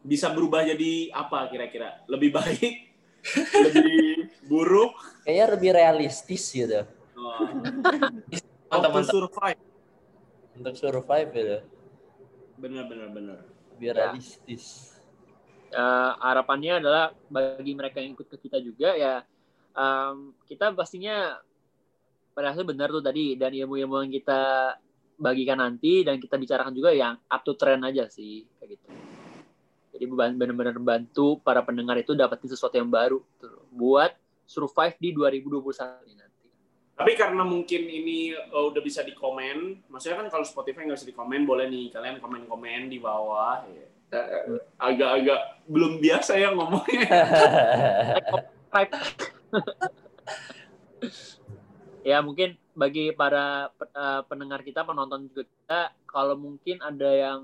Bisa berubah jadi apa kira-kira? Lebih baik? *laughs* lebih buruk? Kayaknya lebih realistis gitu. Oh, Mantap, how to mantap. survive. Untuk survive gitu. Bener bener bener. Lebih Ya. realistis. eh, harapannya adalah bagi mereka yang ikut ke kita juga ya em, kita pastinya pada akhirnya benar tuh tadi dan ilmu-ilmu yang kita bagikan nanti dan kita bicarakan juga yang up to trend aja sih kayak gitu. Jadi benar-benar bantu para pendengar itu dapetin sesuatu yang baru loh, buat survive di 2021 ini. Tapi karena mungkin ini uh, udah bisa di komen, maksudnya kan kalau Spotify nggak bisa di komen, boleh nih kalian komen-komen di bawah. Ya. Eh, Agak-agak belum biasa ya ngomongnya. *laughs* Ya mungkin bagi para eh, pendengar kita, penonton juga kita, kalau mungkin ada yang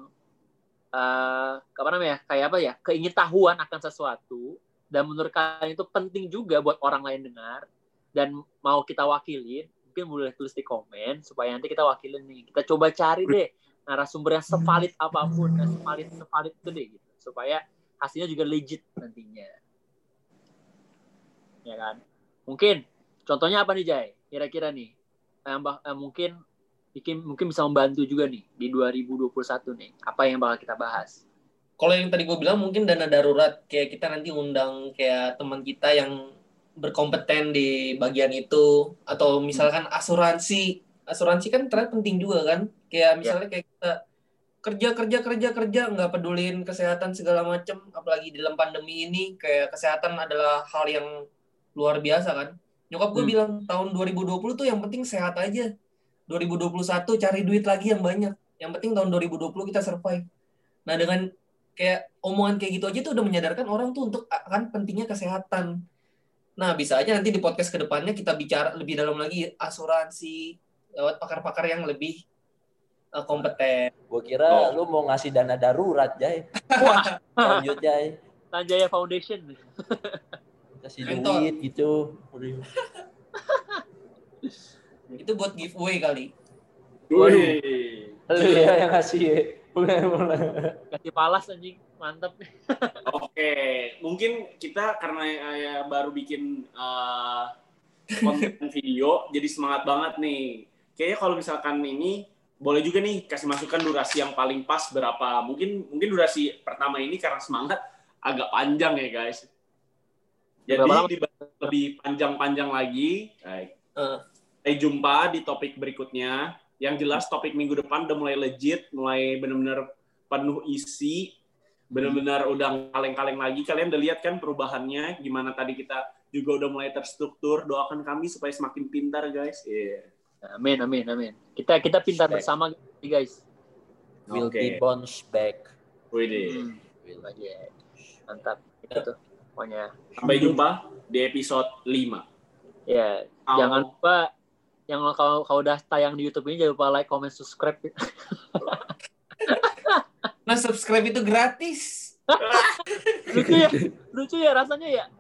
eh apa namanya kayak apa ya keingintahuan akan sesuatu dan menurut kalian itu penting juga buat orang lain dengar dan mau kita wakilin mungkin boleh tulis di komen supaya nanti kita wakilin nih. Kita coba cari deh narasumber yang sevalid apa pun yang sevalid sevalid itu deh gitu. Supaya hasilnya juga legit nantinya. Ya kan? Mungkin contohnya apa nih Jay kira-kira nih bah- eh, mungkin bikin mungkin bisa membantu juga nih di 2021 nih. Apa yang bakal kita bahas? Kalau yang tadi gue bilang mungkin dana darurat. Kayak kita nanti undang kayak teman kita yang berkompeten di bagian itu atau misalkan asuransi. Asuransi kan ternyata penting juga kan? Kayak misalnya kayak kita kerja kerja kerja kerja nggak pedulin kesehatan segala macem apalagi dalam pandemi ini kayak kesehatan adalah hal yang luar biasa kan? Nyokap gue Hmm. bilang tahun 2020 tuh yang penting sehat aja. 2021 cari duit lagi yang banyak. Yang penting tahun 2020 kita survive. Nah dengan kayak omongan kayak gitu aja tuh udah menyadarkan orang tuh untuk akan pentingnya kesehatan. Nah, bisa aja nanti di podcast ke depannya kita bicara lebih dalam lagi asuransi lewat pakar-pakar yang lebih uh, kompeten. Gue kira lu mau ngasih dana darurat, Jay. *laughs* Lanjut, Jay. Tanjaya Foundation Kasih Mentor. duit gitu. *laughs* Itu buat giveaway kali. Wih. Lu ya yang ngasih. Kasih palas anjing mantep *laughs* Oke, mungkin kita karena ya, baru bikin uh, konten *laughs* video, jadi semangat banget nih. Kayaknya kalau misalkan ini boleh juga nih kasih masukan durasi yang paling pas berapa. Mungkin mungkin durasi pertama ini karena semangat agak panjang ya guys. Jadi lebih panjang-panjang lagi. Baik. Eh. Sampai jumpa di topik berikutnya. Yang jelas topik minggu depan udah mulai legit, mulai benar-benar penuh isi, benar-benar udah kaleng-kaleng lagi. Kalian udah lihat kan perubahannya, gimana tadi kita juga udah mulai terstruktur. Doakan kami supaya semakin pintar, guys. Iya. amin amin amin kita kita pintar Respect. bersama guys Will Oke. be bounce back. Widih. Hmm. Lagi. mantap itu tuh pokoknya Sampai jumpa di episode 5. ya jangan lupa yang kalau kalau udah tayang di YouTube ini jangan lupa like comment subscribe *laughs* Nah, subscribe itu gratis. *laughs* lucu ya lucu ya rasanya ya *laughs*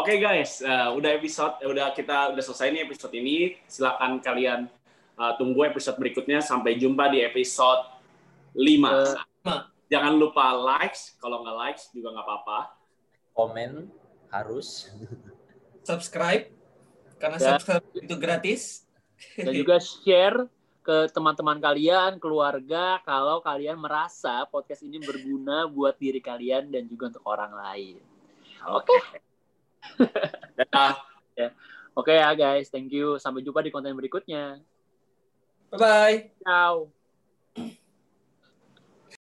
Oke guys, eh, udah episode, udah kita udah selesai nih episode ini. Silakan kalian eh, tunggu episode berikutnya. Sampai jumpa di episode 5. Eh, Jangan lupa likes, kalau nggak likes juga nggak apa-apa. Komen harus. Subscribe karena Ya. subscribe itu gratis. dan *laughs* juga share ke teman-teman kalian, keluarga, kalau kalian merasa podcast ini berguna buat diri kalian dan juga untuk orang lain. Oke. Dadah. *laughs* Oke ya guys, thank you. Sampai jumpa di konten berikutnya. Bye bye. Ciao.